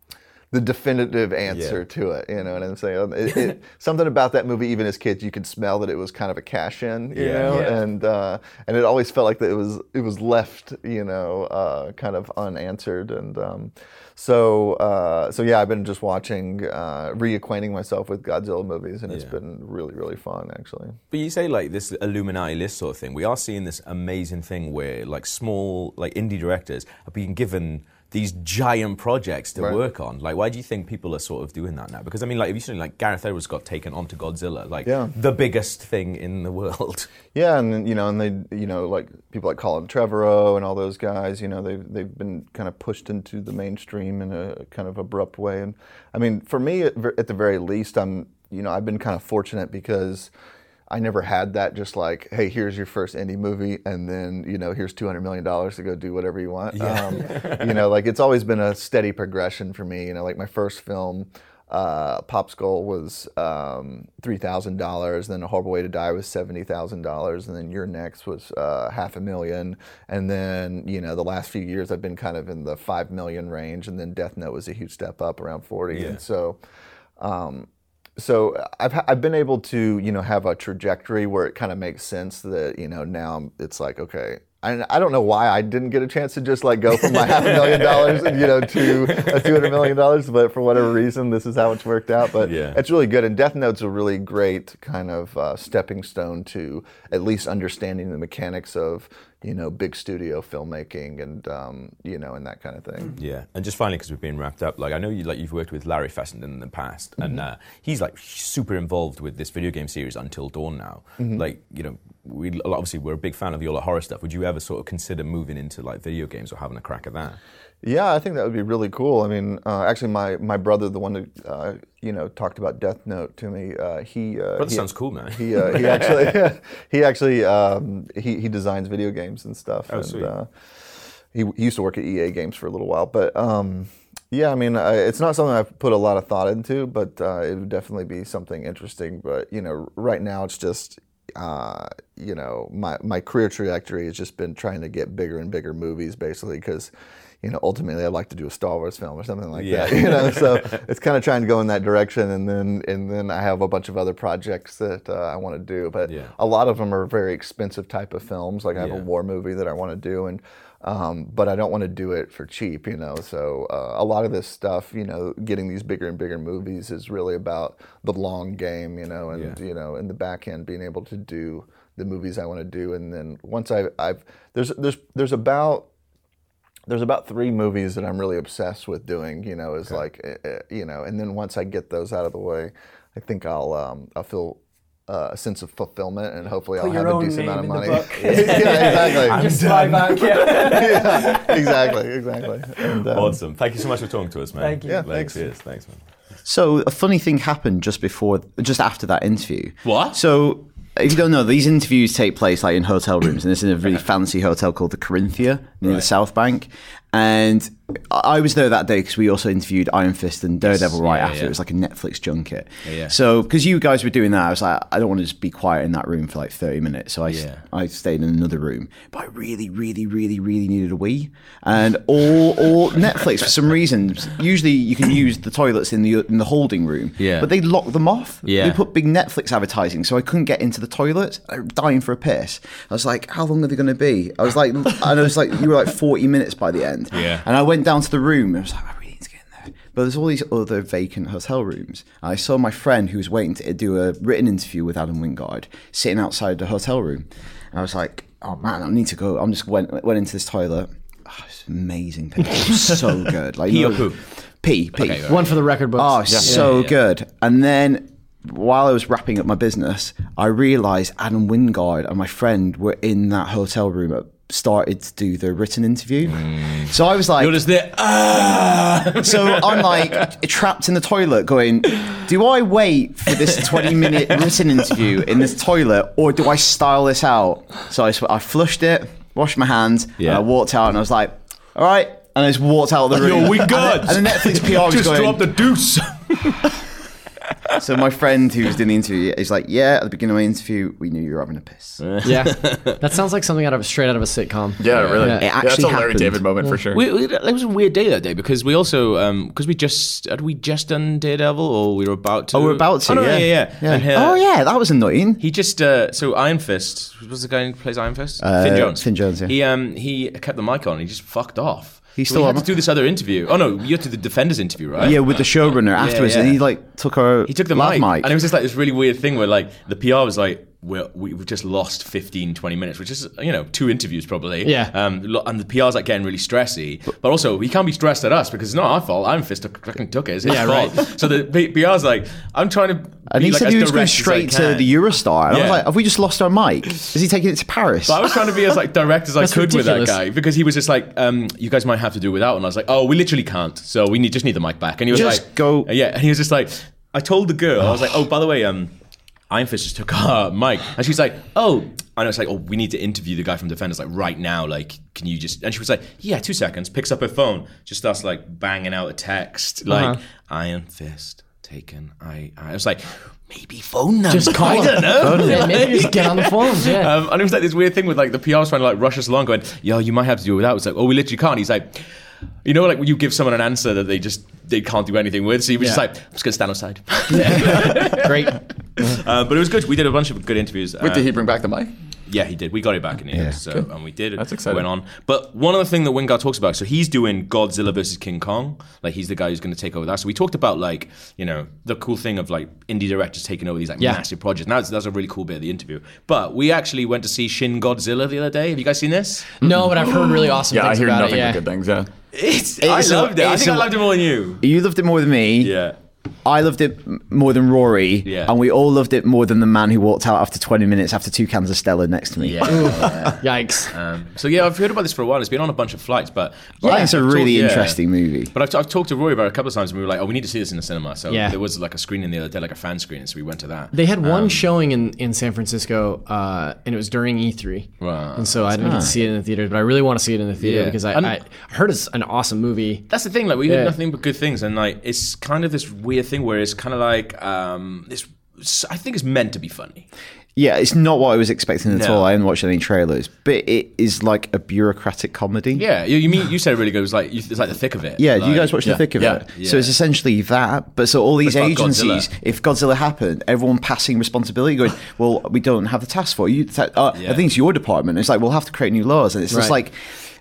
the definitive answer Yeah. to it, you know what I'm saying? Um, It, it, something about that movie, even as kids, you could smell that it was kind of a cash in, you Yeah. know, Yeah. and uh, and it always felt like that it was it was left, you know, uh, kind of unanswered, and um, so uh, so yeah, I've been just watching, uh, reacquainting myself with Godzilla movies, and it's been really really fun actually. But you say like this Illuminati list sort of thing. We are seeing this amazing thing where like small like indie directors are being given these giant projects to Right. work on. Like, why do you think people are sort of doing that now? Because I mean, like, seen like Gareth Edwards got taken onto Godzilla, like Yeah. the biggest thing in the world. Yeah, and then, you know, and they, you know, like people like Colin Trevorrow and all those guys, you know, they've they've been kind of pushed into the mainstream in a kind of abrupt way. And I mean, for me, at, at the very least, I'm, you know, I've been kind of fortunate because I never had that. Just like, hey, here's your first indie movie, and then you know, here's two hundred million dollars to go do whatever you want. Um, you know, like it's always been a steady progression for me. You know, like my first film uh, Pop Skull was um, three thousand dollars. Then A Horrible Way to Die was seventy thousand dollars, and then You're Next was uh, half a million. And then you know the last few years I've been kind of in the five million range, and then Death Note was a huge step up around forty. Yeah. And so. Um, so I've I've been able to you know have a trajectory where it kind of makes sense that you know now it's like okay I, I don't know why I didn't get a chance to just like go from my half a million dollars, you know, to a two hundred million dollars. But for whatever reason, this is how it's worked out. But Yeah. it's really good, and Death Note's a really great kind of uh, stepping stone to at least understanding the mechanics of you know big studio filmmaking and um, you know and that kind of thing. Yeah, and just finally, because we've been wrapped up, like I know you like you've worked with Larry Fessenden in the past, and uh, he's like super involved with this video game series Until Dawn now. Like you know, we obviously we're a big fan of your horror stuff. Would you ever sort of consider moving into like video games or having a crack at that? Yeah, I think that would be really cool. I mean, uh, actually, my, my brother, the one that uh, you know talked about Death Note to me, uh, he uh, Brother he, sounds cool, man. He uh, he actually he actually um, he he designs video games and stuff. Oh, and, sweet. Uh, he, he used to work at EA Games for a little while, but um, yeah, I mean, I, it's not something I've put a lot of thought into, but uh, it would definitely be something interesting. But you know, right now it's just. Uh, you know, my, my career trajectory has just been trying to get bigger and bigger movies, basically, because you know, ultimately I'd like to do a Star Wars film or something like Yeah. that. You know, so it's kind of trying to go in that direction, and then and then I have a bunch of other projects that uh, I want to do, but Yeah. a lot of them are very expensive type of films. Like I have Yeah. a war movie that I want to do, and um, but I don't want to do it for cheap. You know, so uh, a lot of this stuff, you know, getting these bigger and bigger movies is really about the long game. You know, and Yeah. you know, in the back end, being able to do the movies I want to do, and then once I've, I've there's there's there's about there's about three movies that I'm really obsessed with doing. You know, is like uh, uh, you know, and then once I get those out of the way, I think I'll um, I'll feel. Uh, a sense of fulfillment, and hopefully Put I'll have a decent amount of money. yeah, exactly. Just fly back. Yeah. yeah, exactly, exactly. And, um, Awesome. Thank you so much for talking to us, man. Thank you. Yeah, thanks. Cheers. Thanks, man. So a funny thing happened just before, just after that interview. What? So if you don't know, these interviews take place like in hotel rooms, and it's in a really fancy hotel called the Corinthia near the South Bank. And I was there that day because we also interviewed Iron Fist and Daredevil right yeah, after. yeah. It was like a Netflix junket. yeah. So because you guys were doing that, I was like, I don't want to just be quiet in that room for like thirty minutes. So I. I stayed in another room, but I really, really, really, really needed a wee. And all, all Netflix for some reason. Usually you can use the toilets in the in the holding room. Yeah. But they locked them off. Yeah. They put big Netflix advertising, so I couldn't get into the toilet. I was dying for a piss. I was like, how long are they going to be? I was like, and I was like, you were like 40 minutes by the end. Yeah. And I went down to the room and I was like, I really need to get in there. But there's all these other vacant hotel rooms. And I saw my friend who was waiting to do a written interview with Adam Wingard sitting outside the hotel room. And I was like, oh man, I need to go. I'm just went went into this toilet. Oh, it's amazing. It was so good. Like Pee you or know- poo? Pee, pee. Okay, right. One for the record books. Oh, so good. And then while I was wrapping up my business, I realised Adam Wingard and my friend were in that hotel room. At, started to do the written interview. So I was like, You're just there. Ah! so I'm like trapped in the toilet going, do I wait for this 20 minute written interview in this toilet or do I style this out? So I, I flushed it, washed my hands, Yeah. and I walked out and I was like, all right. And I just walked out of the room. Yo, we good. And the Netflix PR was Just going, drop the deuce. So my friend who was doing the interview, he's like, "Yeah, at the beginning of my interview, we knew you were having a piss." Yeah, that sounds like something out of straight out of a sitcom. Yeah, really. Yeah. It Yeah, that's actually a Larry happened. David moment for sure. We, we, it was a weird day that day because we also because we just had we just done Daredevil or we were about to. Oh, we're about to. Oh, no, yeah, yeah, yeah. And, uh, oh, yeah, that was annoying. He just uh, so Iron Fist was the guy who plays Iron Fist. Uh, Finn Jones. Finn Jones, yeah. He um he kept the mic on. He just fucked off. He's still we had to do this other interview. Oh no, you had to do the Defenders interview, right? Yeah, with the showrunner afterwards, yeah. and he like took our He took the mic, mic. and it was just like this really weird thing where like the PR was like, we're, we- we've just lost 15, 20 minutes, which is you know two interviews probably. Yeah. Um, and the PR's like getting really stressy, but also he can't be stressed at us because it's not our fault. Iron Fist fucking took it. It's his Yeah, fault. right. So the P- PR's like, I'm trying to. and be he like said he was going direct as I straight to the Eurostar. And I was like, "Have we just lost our mic? Is he taking it to Paris?" But I was trying to be as like direct as I could with that guy because he was just like, um, "You guys might have to do without," and I was like, "Oh, we literally can't. So we need just need the mic back." And he was Just like, go- yeah." And he was just like, I told the girl, I was like, "Oh, by the way, um." Iron Fist just took our mic, and she's like, "Oh," and I was like, "Oh, we need to interview the guy from Defenders like right now. Like, can you just?" And she was like, "Yeah, two seconds." Picks up her phone, just starts like banging out a text like, Uh-huh. "Iron Fist taken." I, I was like, maybe phone number. Just call I don't know. Yeah, maybe just get on the phones. Yeah. Um, and it was like this weird thing with like the PR was trying to like rush us along, going, "Yo, you might have to do it without." It's like, "Oh, we literally can't." He's like, "You know, like when you give someone an answer that they just they can't do anything with." So he was just like, "I'm just gonna stand outside." Great. uh, but it was good. We did a bunch of good interviews. Wait, Uh, did he bring back the mic? Yeah, he did. We got it back in the end, so and we did. That's it exciting. Went on, but one of the thing that Wingard talks about. So he's doing Godzilla versus King Kong. Like he's the guy who's going to take over that. So we talked about like you know the cool thing of like indie directors taking over these like Yeah. massive projects. Now that's, that's a really cool bit of the interview. But we actually went to see Shin Godzilla the other day. Have you guys seen this? No, but I've heard really awesome Yeah, I hear about nothing it. Yeah. but good things. Yeah. It's, I It's a- loved it. I think I loved it more than you. You loved it more than me. Yeah. I loved it more than Rory, Yeah. and we all loved it more than the man who walked out after 20 minutes after two cans of Stella next to me. Yikes. Um, so yeah, I've heard about this for a while. It's been on a bunch of flights, but I think it's a I've really talked- yeah. interesting movie. But I've, I've talked to Rory about it a couple of times, and we were like, "Oh, we need to see this in the cinema." So Yeah. there was like a screening the other day, like a fan screening. So we went to that. They had one Um, showing in, in San Francisco, uh, and it was during E3. Wow. And so I didn't get to see it in the theater, but I really want to see it in the theater Yeah. because I, I heard it's an awesome movie. That's the thing. Like we Yeah. heard nothing but good things, and like it's kind of this weird thing where it's kind of like um, this. I think it's meant to be funny. Yeah, it's not what I was expecting at No. all. I haven't watched any trailers, but it is like a bureaucratic comedy. Yeah, you, you mean you said it really good. It was like it's like the thick of it. Yeah, like, you guys watch yeah, the thick of yeah, it. yeah. So it's essentially that. But so all these agencies, Godzilla. if Godzilla happened, everyone passing responsibility, going, "Well, we don't have the task force. You, uh. I think it's your department." It's like we'll have to create new laws, and it's just like.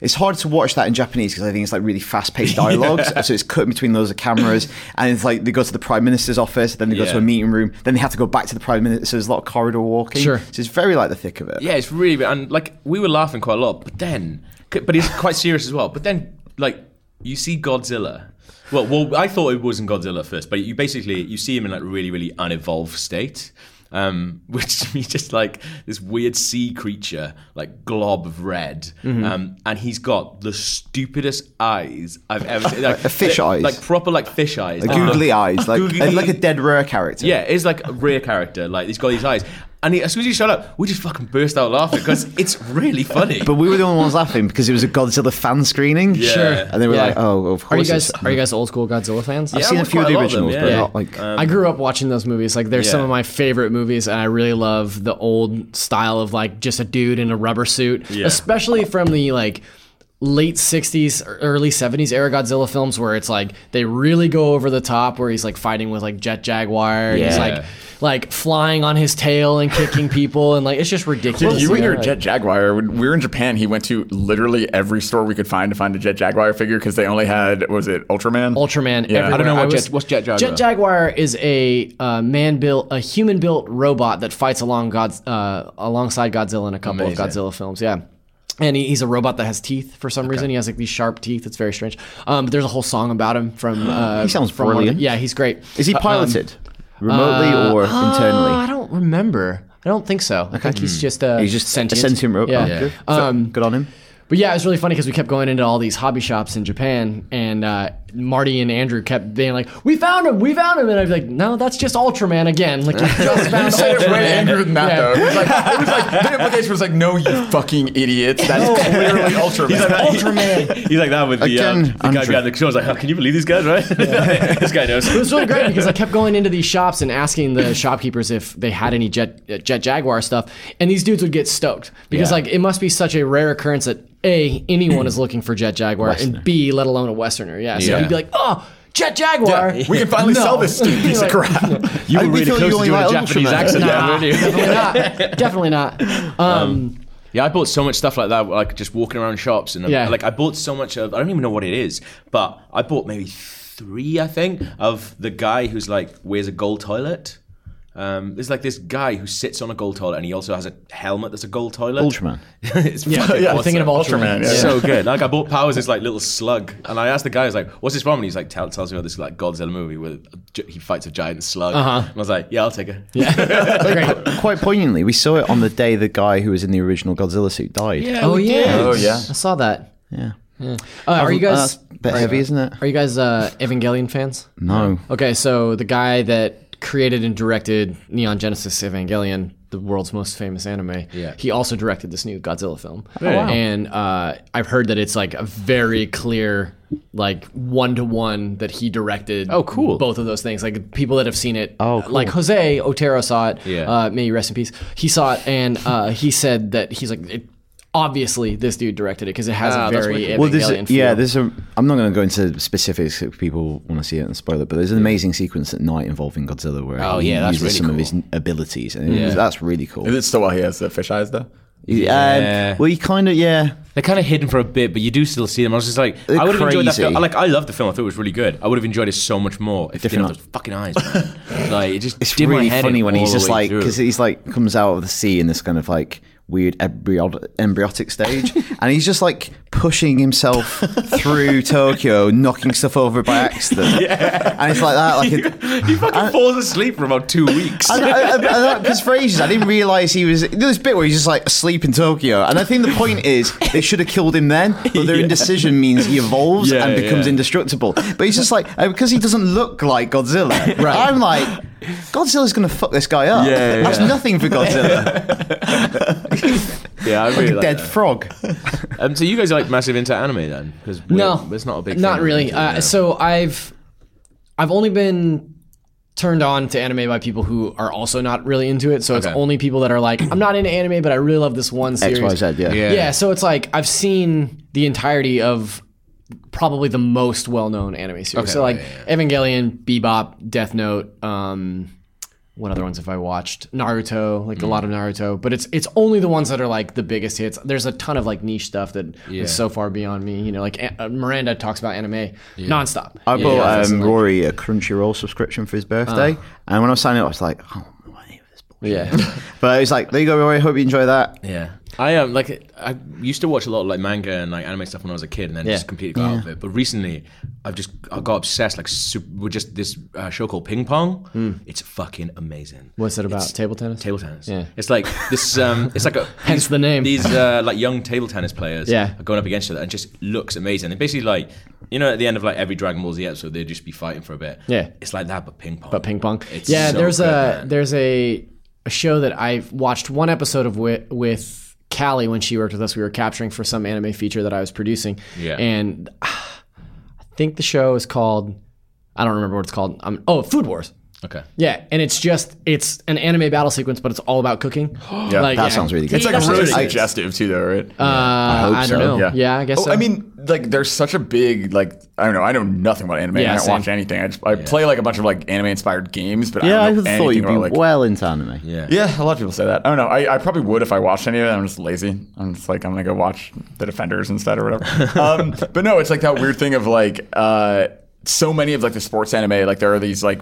It's hard to watch that in Japanese because I think it's like really fast-paced dialogues. So it's cut between those cameras, and it's like they go to the prime minister's office, then they go Yeah. to a meeting room, then they have to go back to the prime minister. So there's a lot of corridor walking. Sure. So it's very like the thick of it. Yeah, it's really and like we were laughing quite a lot, but then but it's quite serious as well. But then like you see Godzilla. Well, well, I thought it wasn't Godzilla first, but you basically you see him in like really, really unevolved state. Um, which to me just like this weird sea creature, like glob of red, um, and he's got the stupidest eyes I've ever seen. Like, fish eyes. like proper like fish eyes, Like googly eyes, like Googly- like a dead rare character. yeah, it's like a rare character. Like he's got these eyes, and he, as soon as he showed up, we just fucking burst out laughing because it's really funny. But we were the only ones laughing because it was a Godzilla fan screening. Yeah. Sure. And they were Yeah. like, oh, of Are you course. guys are you guys old school Godzilla fans? I've Yeah, seen a few of the a lot of them, originals, yeah. but Yeah. not like. I grew up watching those movies. Like, they're some of my favorite movies, and I really love the old style of like just a dude in a rubber suit, Yeah. especially from the like late 60s early 70s era Godzilla films where it's like they really go over the top where he's like fighting with like Jet Jaguar and he's like like flying on his tail and kicking people and like it's just ridiculous. Dude, you and your like- Jet Jaguar. When we were in Japan, he went to literally every store we could find to find a Jet Jaguar figure because they only had what was it Ultraman? Ultraman. Yeah. I don't know what was- Jet- what's Jet Jaguar? Jet Jaguar is a uh, man-built, a human-built robot that fights along God's uh, alongside Godzilla in a couple Amazing. of Godzilla films. Yeah. And he, he's a robot that has teeth for some reason. He has like these sharp teeth. It's very strange. Um, but there's a whole song about him from. Uh, He sounds from one of the- brilliant. yeah, he's great. Is he Uh, um, piloted remotely or uh, I don't remember. I don't think so. I think he's just uh, He's just sentient. a sentient robot. Yeah. Oh, good. Um, good on him. But yeah, it was really funny because we kept going into all these hobby shops in Japan, and uh, Marty and Andrew kept being like, "We found him, we found him," and I'd be like, "No, that's just Ultraman again. Like you just found You said it way Ultraman." angrier than that Yeah. though. It was like it was like the implication was like, no, you fucking idiots. That's clearly Ultraman. He's like that. Ultraman. He's like that with the, um, Again, the guy behind the show. I was like, oh, can you believe these guys, right? this guy knows. It was really great because I kept going into these shops and asking the shopkeepers if they had any Jet uh, Jet Jaguar stuff, and these dudes would get stoked because Yeah. like it must be such a rare occurrence that a anyone is looking for Jet Jaguar and b let alone a Westerner. Yeah, so Yeah. he'd be like, oh. Jet Jaguar. we can finally No. sell this stupid piece of crap. You I were really feel close you to doing a Japanese accent, Nah, weren't you? definitely not. Definitely not. Um, Yeah, I bought so much stuff like that, like just walking around shops, and Yeah. like I bought so much of. I don't even know what it is, but I bought maybe three, I think, of the guy who's like wears a gold toilet. Um, there's like this guy who sits on a gold toilet, and he also has a helmet that's a gold toilet. Ultraman. it's yeah, fucking yeah, awesome. thinking of Ultraman. Ultraman, yeah. yeah. so good. Like I bought Powers this like little slug, and I asked the guy, I was like, "What's this from?" And he's like, tell, tells me about this like Godzilla movie where he fights a giant slug. Uh-huh. And I was like, "Yeah, I'll take it." Yeah. Great. Quite poignantly, we saw it on the day the guy who was in the original Godzilla suit died. Yeah, Oh yeah. did. Oh, yeah. I saw that. Yeah. Uh, are you Uh, guys? that's a bit heavy, isn't it? Are you guys uh, Evangelion fans? No. Okay, so the guy that created and directed Neon Genesis Evangelion, the world's most famous anime, Yeah. he also directed this new Godzilla film. Oh, wow. And uh, I've heard that it's like a very clear, like one to one that he directed. Oh, cool. Both of those things, like people that have seen it. Oh, cool. Like Jose Otero saw it. Yeah. Uh, may he rest in peace. He saw it, and uh, he said that he's like. It, Obviously, this dude directed it because it has Ah, a very Well, there's a, feel. yeah, there's a. I'm not going to go into specifics if people want to see it and spoil it, but there's an amazing sequence at night involving Godzilla where Oh, he yeah, that's uses really some of his abilities, and it- that's really cool. Is it still while he has the fish eyes though? Yeah. Um, well, you kind of yeah. They're kind of hidden for a bit, but you do still see them. I was just like, They're I would have enjoyed that film. Like, I love the film. I thought it was really good. I would have enjoyed it so much more if it didn't have those fucking eyes. Man. like, it just It's did really funny when he's just like because he's like comes out of the sea in this kind of like weird embryo- embryotic stage, and he's just like pushing himself through Tokyo, knocking stuff over by accident, and it's like that. Like it, he fucking falls asleep for about two weeks. because for ages I didn't realize he was. There's this bit where he's just like asleep in Tokyo, and I think the point is they should have killed him then, but their indecision means he evolves Yeah, and becomes yeah. indestructible. But he's just like uh, because he doesn't look like Godzilla. Right. I'm like. Godzilla's gonna fuck this guy up. Yeah, That's yeah. nothing for Godzilla. yeah, I like really a like dead that. frog. Um, so you guys are like massive into anime then? Because No, it's not a big. Not really. into, Uh, yeah. So I've I've only been turned on to anime by people who are also not really into it. So it's only people that are like, I'm not into anime, but I really love this one series. X Y Z. Yeah. Yeah. Yeah. So it's like I've seen the entirety of probably the most well-known anime series. Okay, so like yeah, Evangelion, Bebop, Death Note. Um, what other ones have I watched? Naruto, like a lot of Naruto, but it's it's only the ones that are like the biggest hits. There's a ton of like niche stuff that is Yeah. so far beyond me. You know, like uh, Miranda talks about anime nonstop. I Yeah, bought yeah, um, like- Rory a Crunchyroll subscription for his birthday, and when I was signing up, I was like, "Oh, what any of this bullshit?" yeah. But it's like, "There you go, Rory. Hope you enjoy that." Yeah, I um like I used to watch a lot of like manga and like anime stuff when I was a kid, and then Yeah. just completely got out of it. But recently, I've just I got obsessed like super, with just this uh, show called Ping Pong. It's fucking amazing. What's it about? Table tennis. Table tennis. Yeah. it's like this. Um, it's like a Hence these- the name. These uh, like young table tennis players. Yeah. are going up against each other and just looks amazing. And basically, like you know, at the end of like every Dragon Ball Z episode, they'd just be fighting for a bit. Yeah. it's like that, but ping pong. But ping pong. It's yeah, so there's good, a man. there's a a show that I've watched one episode of with with Callie when she worked with us. We were capturing for some anime feature that I was producing. Yeah. And I think the show is called I don't remember what it's called. Um, oh, Food Wars. Okay. Yeah, and it's just it's an anime battle sequence, but it's all about cooking. Yeah, Like, that yeah. sounds really good. It's like That's really what suggestive too, though, right? Uh, I, hope don't so. know. Yeah. Yeah, I guess. Oh, so. I mean, like, there's such a big, like, I don't know. I know nothing about anime. Yeah, I don't same. watch anything. I, just, I play like a bunch of like anime-inspired games, but Yeah, I I don't know thought you'd be about like. well into anime. Yeah. Yeah, a lot of people say that. I don't know. I, I probably would if I watched any of it. I'm just lazy. I'm just like I'm gonna go watch The Defenders instead or whatever. um, but no, it's like that weird thing of like uh, so many of like the sports anime. Like there are these like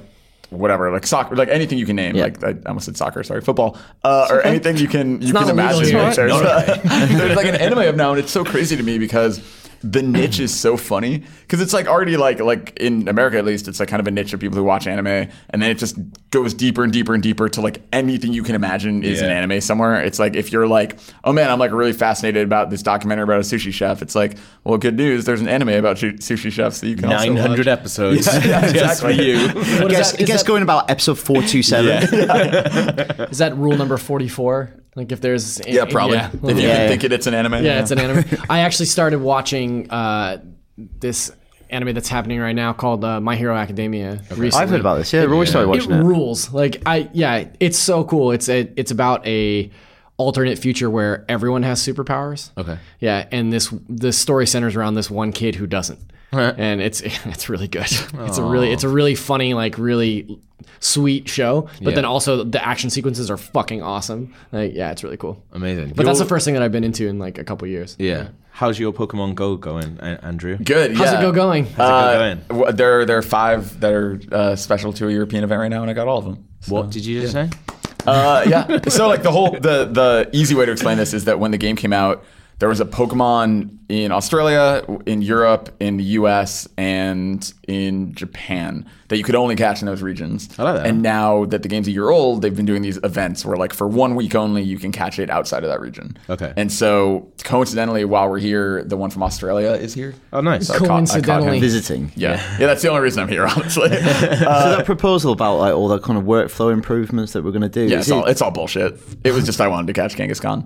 whatever like soccer like anything you can name. Yeah. like I almost said soccer sorry football. Uh, or anything you can you not can imagine. there's, there's like an anime of now and it's so crazy to me because the niche is so funny because it's like already like like in America at least it's like kind of a niche of people who watch anime and then it just goes deeper and deeper and deeper to like anything you can imagine is an anime somewhere. It's like if you're like, oh man, I'm like really fascinated about this documentary about a sushi chef. It's like, well, good news, there's an anime about shu- sushi chefs that you can also Nine hundred watch. episodes Yeah, yeah, just for exactly. you. What is It gets, that- it is that- going about episode four two seven. Is that rule number forty four? Like if there's Yeah, probably. Yeah. If you Yeah, yeah. think it, it's an anime. Yeah, it's an anime. I actually started watching uh, this anime that's happening right now called uh, My Hero Academia. Recently. I've heard about this. Yeah, Rory started watching it it. rules. Like I, yeah, it's so cool. It's a, it's about a alternate future where everyone has superpowers. Okay. Yeah, and this the story centers around this one kid who doesn't. And it's it's really good. It's a really it's a really funny like really sweet show, but Yeah. then also the action sequences are fucking awesome. Like yeah, it's really cool. Amazing. But that's the first thing that I've been into in like a couple years. Yeah. How's your Pokemon Go going, Andrew? Good. How's yeah. it go going? How's it Uh, going? w- there, there are five that are uh, special to a European event right now, and I got all of them. So- What did you just say? Uh, yeah. So like the whole the the easy way to explain this is that when the game came out, there was a Pokemon in Australia, in Europe, in the U.S., and in Japan that you could only catch in those regions. I like that. And now that the game's a year old, they've been doing these events where like for one week only you can catch it outside of that region. Okay. And so coincidentally, while we're here, the one from Australia is here. Oh, nice. So I caught- I caught. Coincidentally. Visiting. Yeah. yeah, that's the only reason I'm here, honestly. so that proposal about like all the kind of workflow improvements that we're going to do. Yeah, is it's all, it's all bullshit. It was just I wanted to catch Kangaskhan.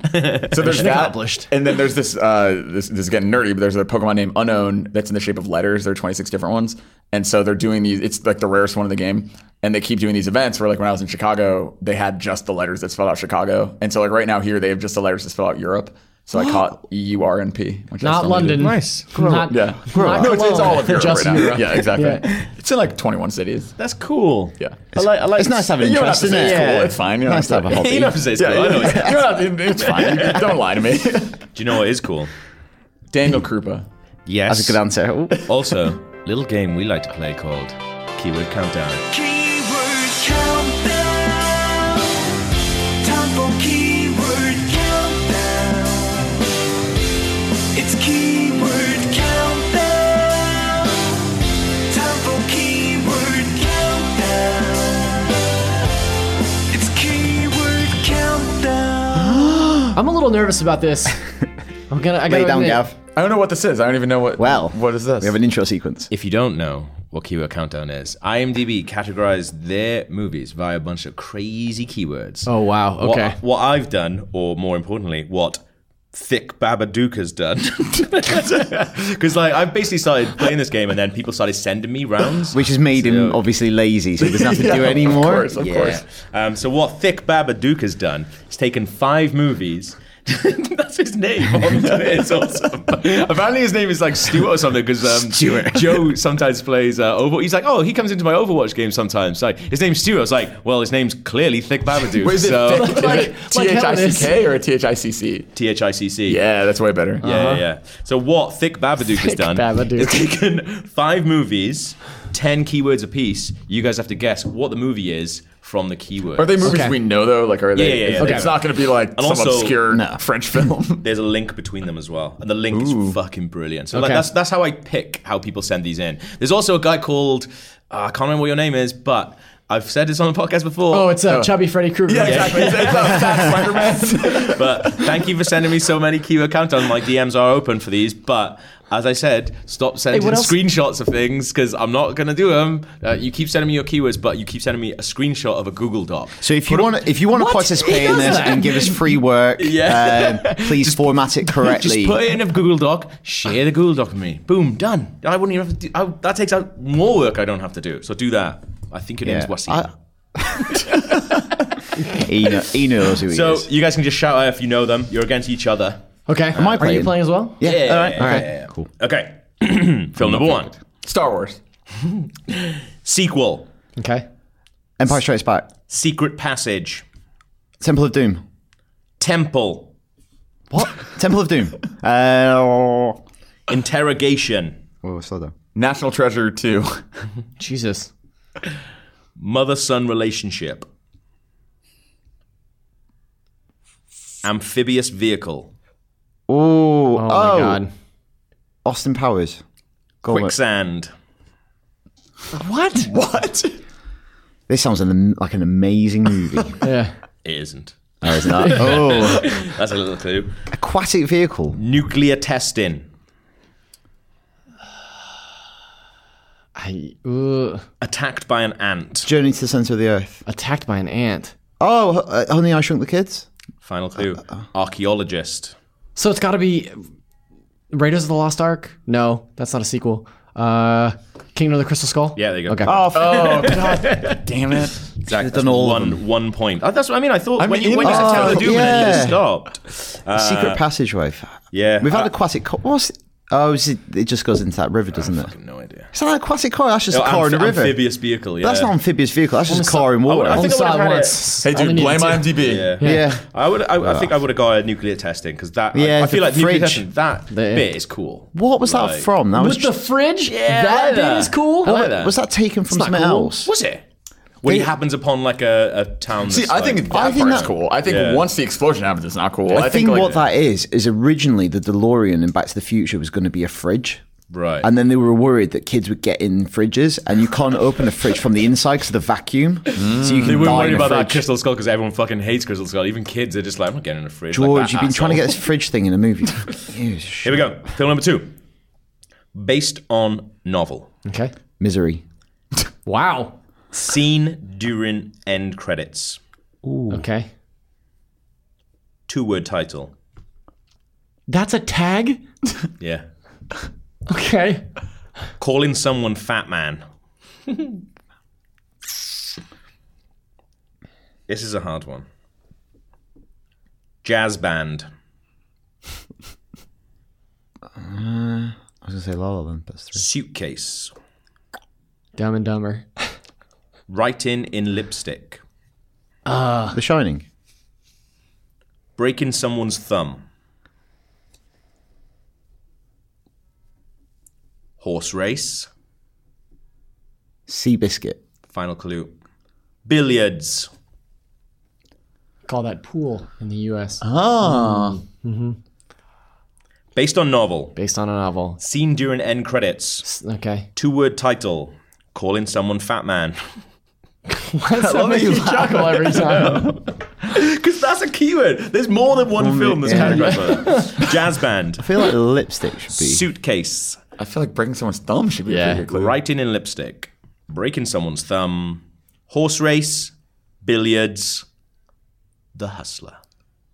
So there's that, accomplished. and then there's this, uh, this. This is getting nerdy, but there's a Pokemon named Unown that's in the shape of letters. There are 26 different ones, and so they're doing these. It's like the rarest one in the game, and they keep doing these events where, like, when I was in Chicago, they had just the letters that spell out Chicago, and so like right now here they have just the letters that spell out Europe. So I caught E U R N P. which I Not still London. needed. Nice. Not, Yeah. not No, it's, it's all of Europe Just right now. Europe. Yeah, exactly. Yeah. It's in like 21 cities. That's cool. Yeah. I like. I like. It's nice to have an You don't have interest, to it? it's cool. It's fine. You don't Nice to have a hobby. You don't have to say it's Yeah, cool. I know it's yeah. You don't have to- it's fine. Don't lie to me. Do you know what is cool? Daniel Krupa. Yes. That's a good answer. Also, little game we like to play called Keyword Countdown. Keyword countdown. Time for keyword countdown. It's keyword countdown. Time for keyword countdown. It's keyword countdown. I'm a little nervous about this. I'm gonna. I Lay gotta it down, admit. Gav. I don't know what this is. I don't even know what. Well, what is this? We have an intro sequence. If you don't know what Keyword Countdown is, IMDb categorized their movies via a bunch of crazy keywords. Oh wow. What- Okay. What, I've done, or more importantly, what Thick Babadook has done. Because like I've basically started playing this game, and then people started sending me rounds, Which has made him So- obviously lazy, so he doesn't have to Yeah, do of any more. course, of course. Um, so what Thick Babadook has done is taken five movies. That's his name. It's awesome. Apparently, his name is like Stuart or something because um, Stuart. Joe sometimes plays uh, Overwatch. He's like, oh, he comes into my Overwatch game sometimes. Like his name's Stuart. I was like, well, his name's clearly Thick Babadook. Wait, is it, so thick- is Like- it like how it is. T-H-I-C-K or T-H-I-C-C? T H I C C. Yeah, that's way better. Yeah, yeah, yeah. So what Thick Babadook has done Babadook. is taken five movies, ten keywords apiece. You guys have to guess what the movie is from the keyword. Are they movies Okay. we know though? Like, are they? Yeah, yeah, yeah. It's Okay. not going to be like And some also- obscure No. French film. There's a link between them as well, and the link is fucking brilliant. So like, Okay. that's that's how I pick how people send these in. There's also a guy called uh, I can't remember what your name is, but I've said this on the podcast before. Oh, it's a chubby Freddy Krueger. yeah, exactly. It's, it's a Spider-Man. but thank you for sending me so many keyword countdown. My DMs are open for these, but. As I said, stop sending what else? screenshots of things because I'm not gonna do them. Uh, you keep sending me your keywords, but you keep sending me a screenshot of a Google Doc. So if you want to, if you want to What? participate in this that? and give us free work, Yeah. um, please format it correctly. Just put it in a Google Doc, share the Google Doc with me. Boom, done. I wouldn't even have to do I, that takes out more work I don't have to do. So do that. I think your name's Yeah. Wasim. he, kno- he knows who he So is. you guys can just shout out if you know them. You're against each other. Okay. Am I playing? Are you playing? playing as well? Yeah. Yeah, all right. yeah, all right. yeah, yeah. Cool. Okay. Film number one. Star Wars. Sequel. Okay. Empire Strikes Back. Secret Passage. Temple of Doom. Temple. What? Temple of Doom. Uh, Interrogation. oh, slow down. National Treasure 2. Jesus. Mother son relationship. Amphibious vehicle. Oh, Oh, my god. Austin Powers. Go. Quicksand. What? what? This sounds an, like an amazing movie. Yeah. It isn't. oh, isn't that? Oh, That's a little clue. aquatic vehicle. Nuclear testing. I uh, Attacked by an ant. Journey to the Center of the Earth. attacked by an ant. Oh, uh, Honey, I Shrunk the Kids. Final clue. Uh, Archaeologist. So it's got to be Raiders of the Lost Ark. No, that's not a sequel. Uh, Kingdom of the Crystal Skull. Yeah, there you go. Okay. Oh, Oh, God damn it. Exactly. done That's all-one-one point. Oh, that's what I mean. I thought I when mean, you when you said Temple of Doom and you stopped. Uh, Secret Passageway. yeah. We've had I- aquatic. Co- what's it? Oh, is it, it just goes into that river, doesn't it? No idea. It's not an aquatic car. That's just Oh, a car in a river. Amphibious vehicle. Yeah. That's not an amphibious vehicle. That's just a car in I would- water. I think I would've had it- once. Hey, dude, needed blame to. IMDb. Yeah. yeah. I would. I, I think I would have got a nuclear testing because that. I- Yeah, I, feel the like nuclear testing that The- bit is cool. What was that from? That was With the fridge? Yeah, that I bit that. is cool. I like that. was that taken from not something cool. else? Was it? When he They- happens upon like a, a town. See, that's I think like- that I think part's that- cool. I think Yeah. once the explosion happens, it's not cool. I, think, like, what that is is originally the DeLorean in Back to the Future was going to be a fridge. right. And then they were worried that kids would get in fridges, and you can't open a fridge from the inside because of the vacuum. So you mm. they can weren't die worried in a about that. Crystal Skull because everyone fucking hates Crystal Skull. Even kids are just like, I'm not getting in a fridge. George, that you've been trying to get this fridge thing in a movie. Here we go. Film number two. Based on novel. Okay. Misery. Wow. Scene during end credits. Okay. Two word title. That's a tag? Yeah. Okay. Calling someone fat man. this is a hard one. Jazz band. Uh, I was gonna say La La Land. That's three. Suitcase. Dumb and Dumber. Writing in lipstick. Ah. the Shining. Breaking someone's thumb. Horse race. Seabiscuit. Final clue. Billiards. Call that pool in the U.S. Ah. Mm-hmm. Based on novel. Based on a novel. Scene during end credits. Okay. Two word title. Calling someone fat man. What's that make you chuckle every time? Because that's a keyword. There's more than one film that's yeah. categorized for that. Jazz band. I feel like lipstick should be. Suitcase. I feel like breaking someone's thumb should be Yeah. a pretty good clue. Writing in lipstick. Breaking someone's thumb. Horse race. Billiards. The Hustler.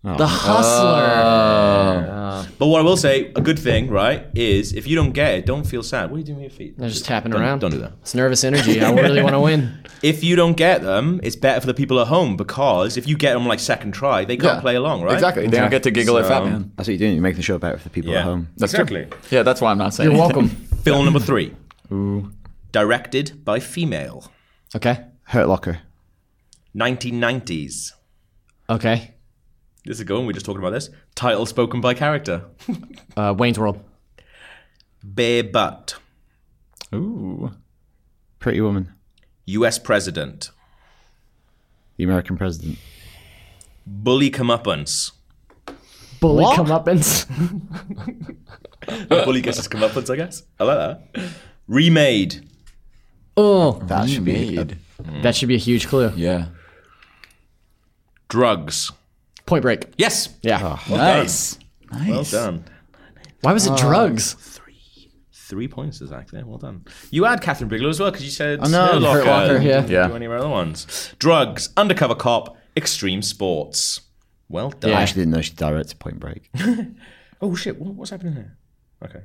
Oh. The Hustler. Oh. But what I will say, a good thing, right, is if you don't get it, don't feel sad. What are you doing with your feet? They're just tapping Don't- around. Don't do that. It's nervous energy. I really want to win. If you don't get them, it's better for the people at home because if you get them like second try, they can't Yeah. play along, right? Exactly. They don't get to giggle at Fat So- Man. That's what you're doing. You're making the show better for the people Yeah. at home. That's exactly. true. Yeah, that's why I'm not saying. You're anything. welcome. Film number three. Directed by female. Okay. Hurt Locker. 1990s. Okay. This is going. We're just talking about this. Title spoken by character. Uh, Wayne's World. Bare butt. Ooh. Pretty Woman. U.S. president. The American President. Bully comeuppance. Bully What? comeuppance. Bully gets his comeuppance, I guess. I like that. Remade. oh, That should be. Made. that should be a huge clue. Yeah. Drugs. Point Break. Yes. Yeah. Ah, nice. Well done. Why was it ah. drugs? Three points to Zach there. Well done. You add Kathryn Bigelow as well because you said I know, Hurt Locker. Hurt Locker, yeah. Yeah. do any of our other ones? Drugs. Undercover cop. Extreme sports. Well done. I actually didn't know she directed Point Break. Oh shit! What, what's happening here? Okay.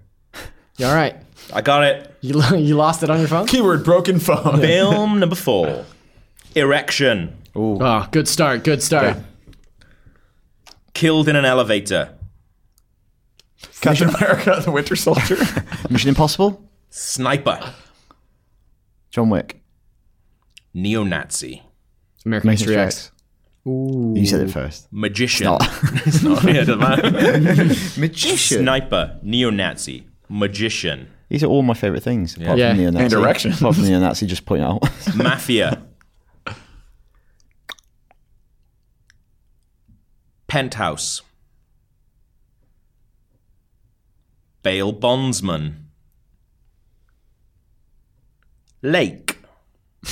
You all right? I got it. You, you lost it on your phone? Keyword broken phone. Film number four. Erection. Oh, good start. Good start. Killed in an elevator. Captain America, the Winter Soldier. Mission Impossible. Sniper. John Wick. Neo-Nazi. American History History X. You said it first. Magician. not. it's not. Yeah, doesn't matter. Magician. Sniper. Neo-Nazi. Magician. These are all my favourite things. Apart Yeah. from neo-Nazi. And erection. Apart from neo-Nazi, just point out. Mafia. Penthouse. Bail bondsman. Lake.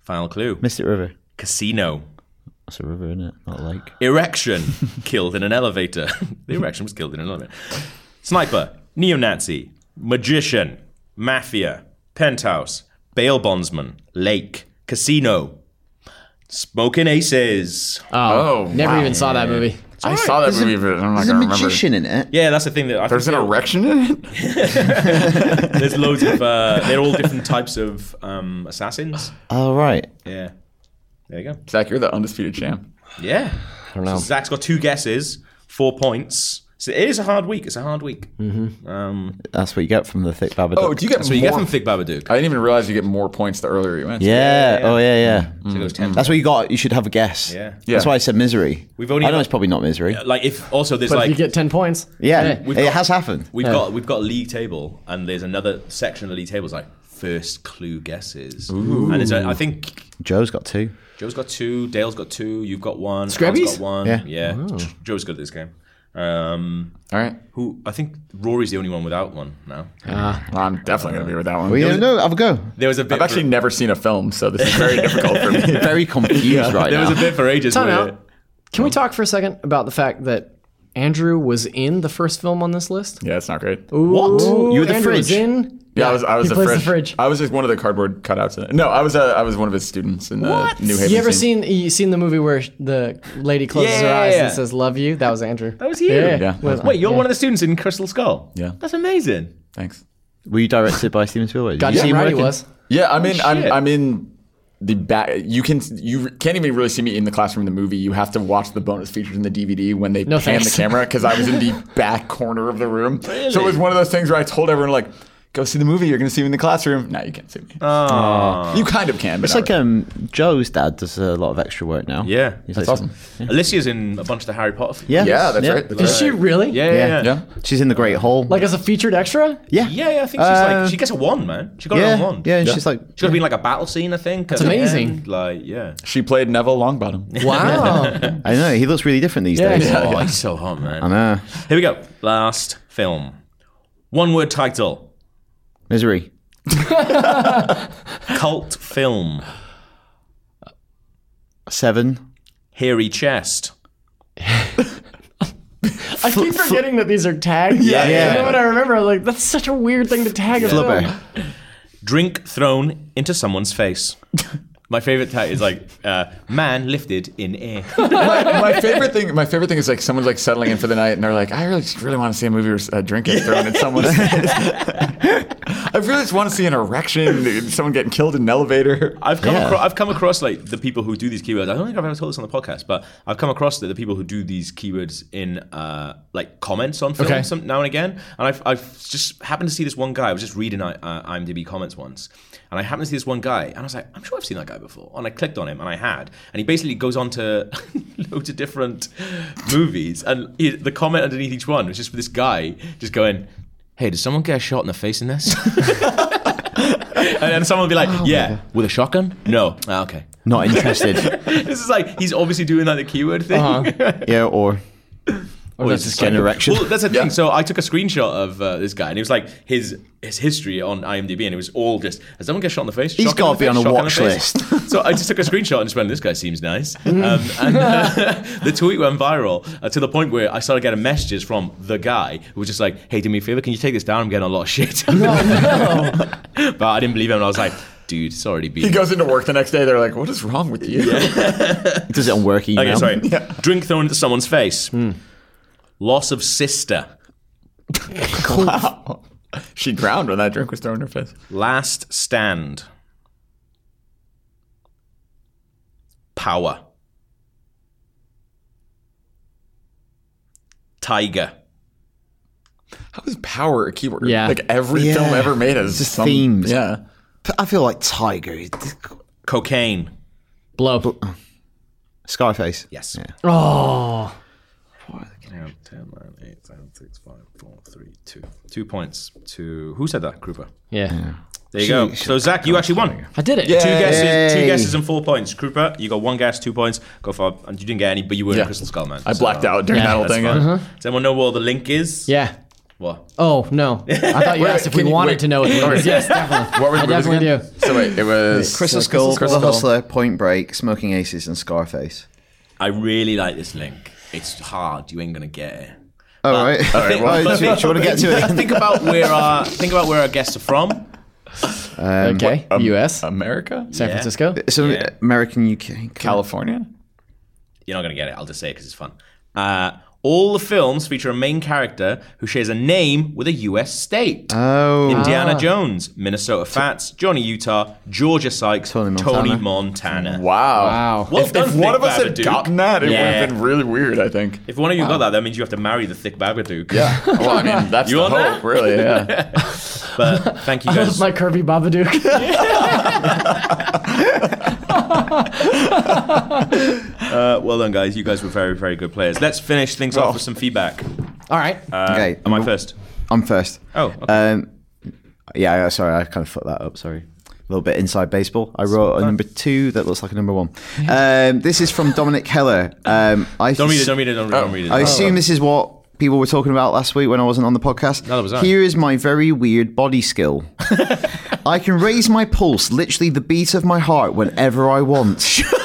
Final clue. Mystic River. Casino. That's a river, isn't it? Not a lake. Erection. killed in an elevator. the erection was killed in an elevator. Sniper. Neo Nazi. Magician. Mafia. Penthouse. Bail bondsman. Lake. Casino. Smoking Aces. Oh, Oh, never wow. even saw that movie. I saw that movie, but I'm not There's a going to remember. magician in it. Yeah, that's the thing that I There's an think erection in it? there's loads of. Uh, they're all different types of um, assassins. All right. Yeah. There you go. Zach, you're the undisputed champ. Yeah. I don't know. So Zach's got two guesses, four points. So it is a hard week. It's a hard week. Mm-hmm. Um, That's what you get from the thick Babadook. Oh, do you get that's more? what you get from Thick Babadook. I didn't even realize you get more points the earlier you went. yeah. yeah. Oh, yeah, yeah. So it goes 10. That's what you got. You should have a guess. Yeah. Yeah. That's why I said misery. We've only I know got- it's probably not misery. like if also there's But like if you get 10 points. Yeah, hey. We've it got- has happened. we've Yeah. got we've got a league table and there's another section of the league table tables like first clue guesses. Ooh. And there's a, I think Joe's got two. Joe's got two, Dale's got two, you've got one, Scrabbies? Al's got one. Yeah. Yeah. Joe's good at this game. Um, All right. who I think Rory's the only one without one now. Well, I'm definitely going to be with that one. Well, yeah, no, have a go. There was a bit I've actually for, never seen a film, so this is very difficult for me. Very confused right there now. was a bit for ages Time where out. Can we talk for a second about the fact that Andrew was in the first film on this list? Yeah, it's not great. What? You were the Andrew was fridge. in? Yeah, I was. I was he the plays fridge. the fridge. I was just one of the cardboard cutouts. In it. No, I was. A, I was one of his students in the New Haven. You ever scene. seen you seen the movie where the lady closes her Yeah. eyes and says "Love you"? That was Andrew. That was you. Yeah. Yeah. With- Wait, you're yeah. one of the students in Crystal Skull. Yeah. That's amazing. Thanks. Were you directed by Steven Spielberg? Did you Goddamn see him right he was. Yeah, I'm in. shit. I'm, I'm in the back. You can you can't even really see me in the classroom in the movie. You have to watch the bonus features in the DVD when they No pan thanks. the camera because I was in the back corner of the room. Really? So it was one of those things where I told everyone like. Go see the movie. You're going to see me in the classroom. No, you can't see me. You kind of can. But It's not like um, Joe's dad does a lot of extra work now. Yeah, He's That's like- awesome. Alicia's in a bunch of the Harry Potter. films. Yeah, Yeah, that's right. That's Is she really? Yeah, yeah, yeah. Yeah. Yeah. She's in the Great Hall. Like as a featured extra? yeah, Yeah, yeah, I think she's Uh, like she gets a one, man. She got yeah, her own one. yeah. And Yeah. she's like, She's got to be in like a battle scene, I think. That's amazing. Like, yeah. She played Neville Longbottom. Wow. I know he looks really different these days. Oh, he's so hot, man. I know. Here we go. Last film. One word title. Misery. Cult film. Seven. Hairy chest. I keep forgetting that these are tags. Yeah, yeah. You know what I remember? I'm like, that's such a weird thing to tag a film. Flubber. Drink thrown into someone's face. My favorite tag is like uh, man lifted in air. my, my favorite thing. My favorite thing is like someone's like settling in for the night, and they're like, "I really, just really want to see a movie where a drink gets thrown in someone's face." I really just want to see an erection, someone getting killed in an elevator. I've come Yeah. across I've come across like the people who do these keywords. I don't think I've ever told this on the podcast, but I've come across the, the people who do these keywords in uh, like comments on films Okay. some, now and again. And I've, I've just happened to see this one guy. I was just reading uh, IMDb comments once, and I happened to see this one guy, and I was like, I'm sure I've seen that guy before. And I clicked on him, and I had, and he basically goes on to loads of different movies, and he, the comment underneath each one was just for this guy just going. Hey, did someone get a shot in the face in this? and then someone would be like, "Yeah, with a shotgun? No. Ah, okay." Not interested. this is like he's obviously doing like the keyword thing. yeah, or Or that's just get an erection. Well, that's the thing. So I took a screenshot of uh, this guy, and it was like his his history on IMDb, and it was all just has someone get shot in the face? He's gotta the be on a watch the face? so I just took a screenshot and just went, "This guy seems nice." Um, and uh, the tweet went viral uh, to the point where I started getting messages from the guy who was just like, "Hey, do me a favor, can you take this down? I'm getting a lot of shit." but I didn't believe him, and I was like, "Dude, it's already been." He goes into work the next day. They're like, "What is wrong with you?" He does it on work email. Okay, sorry. Drink thrown into someone's face. Loss of sister. wow. She drowned when that drink was thrown in her face. Last stand. Power. Tiger. How is power a keyword? Yeah. Like every Yeah. film ever made has Just some, themes. Yeah. I feel like Tiger. is- Cocaine. Blow. Scarface. Yes. Oh. Yeah. Oh. 10, 9, 8, 7, 6, 5, 4, 3, 2. Two points to. Who said that, Krupa? Yeah. There you go. So, Zach, you actually won. I did it. Two guesses, two guesses and four points. Krupa, you got one guess, two points. Go for, and you didn't get any, but you were in Yeah. Crystal Skull, man. I So, blacked out during Yeah, that whole thing. fine. yeah. Does anyone know where the link is? Yeah. What? Oh no! I thought you asked if we you- wanted wait. to know what it was. Yes, definitely. What were the I movies definitely again? do. So wait, it was Crystal Skull, The Hustler, Point Break, Smoking Aces, and Scarface. I really like this link. It's hard. You ain't gonna get it. All right. All right, right. do, you- do you want to get to it? think about where our think about where our guests are from. Um, Okay. U.S. America, San yeah. Francisco. So Yeah. American UK. California. You're not gonna get it. I'll just say it because it's fun. Uh, all the films feature a main character who shares a name with a U.S. state. Oh. Indiana ah. Jones, Minnesota Fats, Johnny Utah, Georgia Sykes, Tony Tony Montana. Montana. Wow. Wow. Well if, done, if one Thick of us had Babadook. gotten that, it would Yeah. have been really weird. I think. If one of you got that, that means you have to marry the thick Babadook. Yeah. Well, I mean, that's You the on hope, that? really. Yeah. But thank you I love guys. my Kirby Babadook. Uh, well done, guys. You guys were very, very good players. Let's finish things off with some feedback. All right. Uh, Okay. Am I first? I'm first. Oh, okay. Um, yeah, yeah, sorry, I kind of fucked that up. Sorry. A little bit inside baseball. I wrote a number two that looks like a number one. Um, this is from Dominic Heller. Um, I Don't read it. Don't read it. Don't, don't read it. I assume this is what people were talking about last week when I wasn't on the podcast. No, that was I. Here is my very weird body skill. I can raise my pulse, literally the beat of my heart, whenever I want.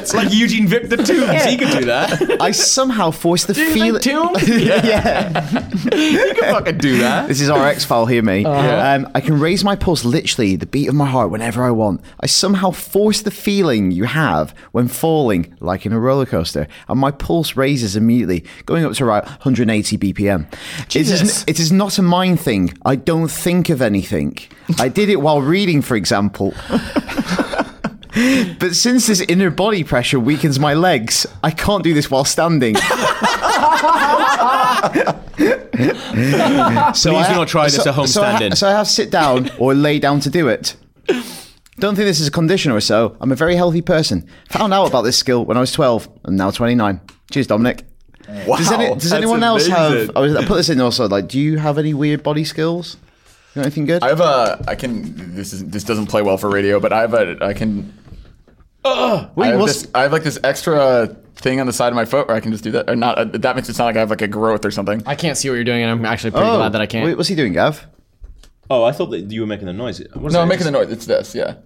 it's like Eugene Victor Toombs. He could do that. I somehow force the feeling. yeah. you can fucking do that. This is our X file Hear me. Uh-huh. Um, I can raise my pulse literally, the beat of my heart, whenever I want. I somehow force the feeling you have when falling, like in a roller coaster, and my pulse raises immediately, going up to around 180 BPM. Jesus. is, it is not a mind thing. I don't think of anything. I did it while reading, for example. But since this inner body pressure weakens my legs, I can't do this while standing. so Please do not try this at home so I ha- standing. so I have to sit down or lay down to do it. Don't think this is a condition or so. I'm a very healthy person. Found out about this skill when I was 12 and now 29. Cheers, Dominic. Wow, does any, does anyone else have? amazing. I, was, I put this in also. Like, do you have any weird body skills? You got anything good? I have a. I can. This is. This doesn't play well for radio, but I have a. I can. I Wait, have, this, I have like this extra thing on the side of my foot where I can just do that. Or not. Uh, that makes it sound like I have like a growth or something. I can't see what you're doing, and I'm actually pretty glad that I can't. Oh, Wait, what's he doing, Gav? Oh, I thought that you were making the noise. What is No. I'm making the noise. It's this. Yeah.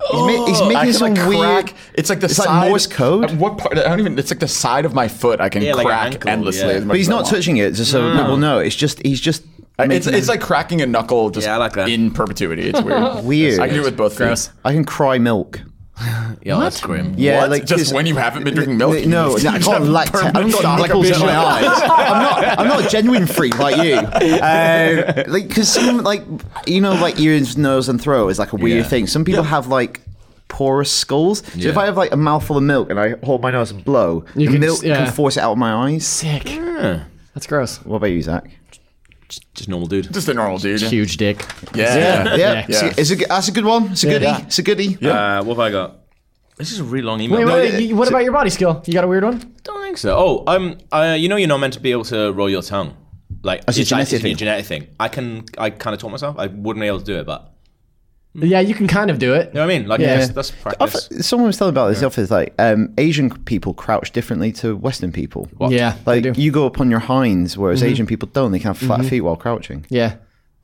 He's, ma- he's I making can, some like, weird. crack. It's like the It's side. like Morse code? Uh, What part? I don't even. It's like the side of my foot. I can Yeah, like an crack ankle, endlessly. yeah. As much But he's as I not want. touching it, just so people know. It's just he's just. I- It's, making it's like cracking a knuckle just Yeah, I like that. in perpetuity. It's weird. weird. I can do it with both Gross. feet. I can cry milk. Yeah, that's grim. Yeah, What? like just when you haven't been drinking milk. No, no, I you can't have lactate. I haven't permanent got shock nipples in my vision. eyes. I'm not. I'm not a genuine freak like you. Uh, like, because some like you know, like ears, nose, and throat is like a weird Yeah. thing. Some people have like porous skulls. So if I have like a mouthful of milk and I hold my nose and blow, You the can milk yeah. can force it out of my eyes. Sick. Yeah. That's gross. What about you, Zach? Just normal dude. Just a normal dude. Huge dick. Yeah. Yeah, Yeah. It's, a, it's a, that's a good one. It's a goodie. Yeah. It's a goodie. Uh, what have I got? This is a really long email. Wait, No, wait, I you- what about your body skill? You got a weird one? don't think so. Oh, um, uh, you know you're not meant to be able to roll your tongue. Like That's a it's like- genetic it's thing. genetic thing. I can. I kind of taught myself. I wouldn't be able to do it, but Yeah, you can kind of do it. you know what I mean. Like Yeah. that's, that's I've- practice. someone was telling about this. The office, like um, Asian people crouch differently to Western people. Yeah, Like. Mm-hmm. you go up on your hinds, whereas Asian people don't. They can have flat feet while crouching. Yeah.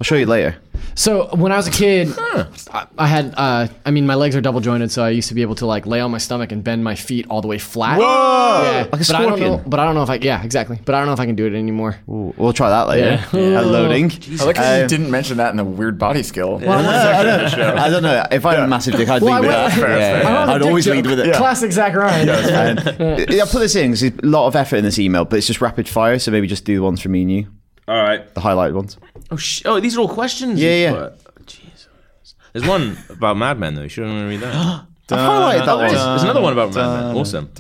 I'll show you later. So when I was a kid, I, I had, uh, I mean, my legs are double jointed, so I used to be able to like lay on my stomach and bend my feet all the way flat. Whoa! Yeah, Like a but I don't know. But I don't know if I, yeah, exactly. But I don't know if I can do it anymore. Ooh, we'll try that later. Yeah. At loading. I like how you Um, didn't mention that in the weird body skill. I don't, I don't know. If I had a massive dick, I'd Well, I lead with went- that. Fair, Yeah, fair. yeah. I don't have a I'd dick always joke. lead with it. Classic Zach Ryan. And yeah, I'll put this in because there's a lot of effort in this email, but it's just rapid fire. So maybe just do the ones from me and you, All right. the highlighted ones. Oh, sh- oh, these are all questions. Yeah, yeah. put. Jesus. There's one about Mad Men though. You should want to read that. I've highlighted that there's, one. there's another one about Mad Men. Awesome.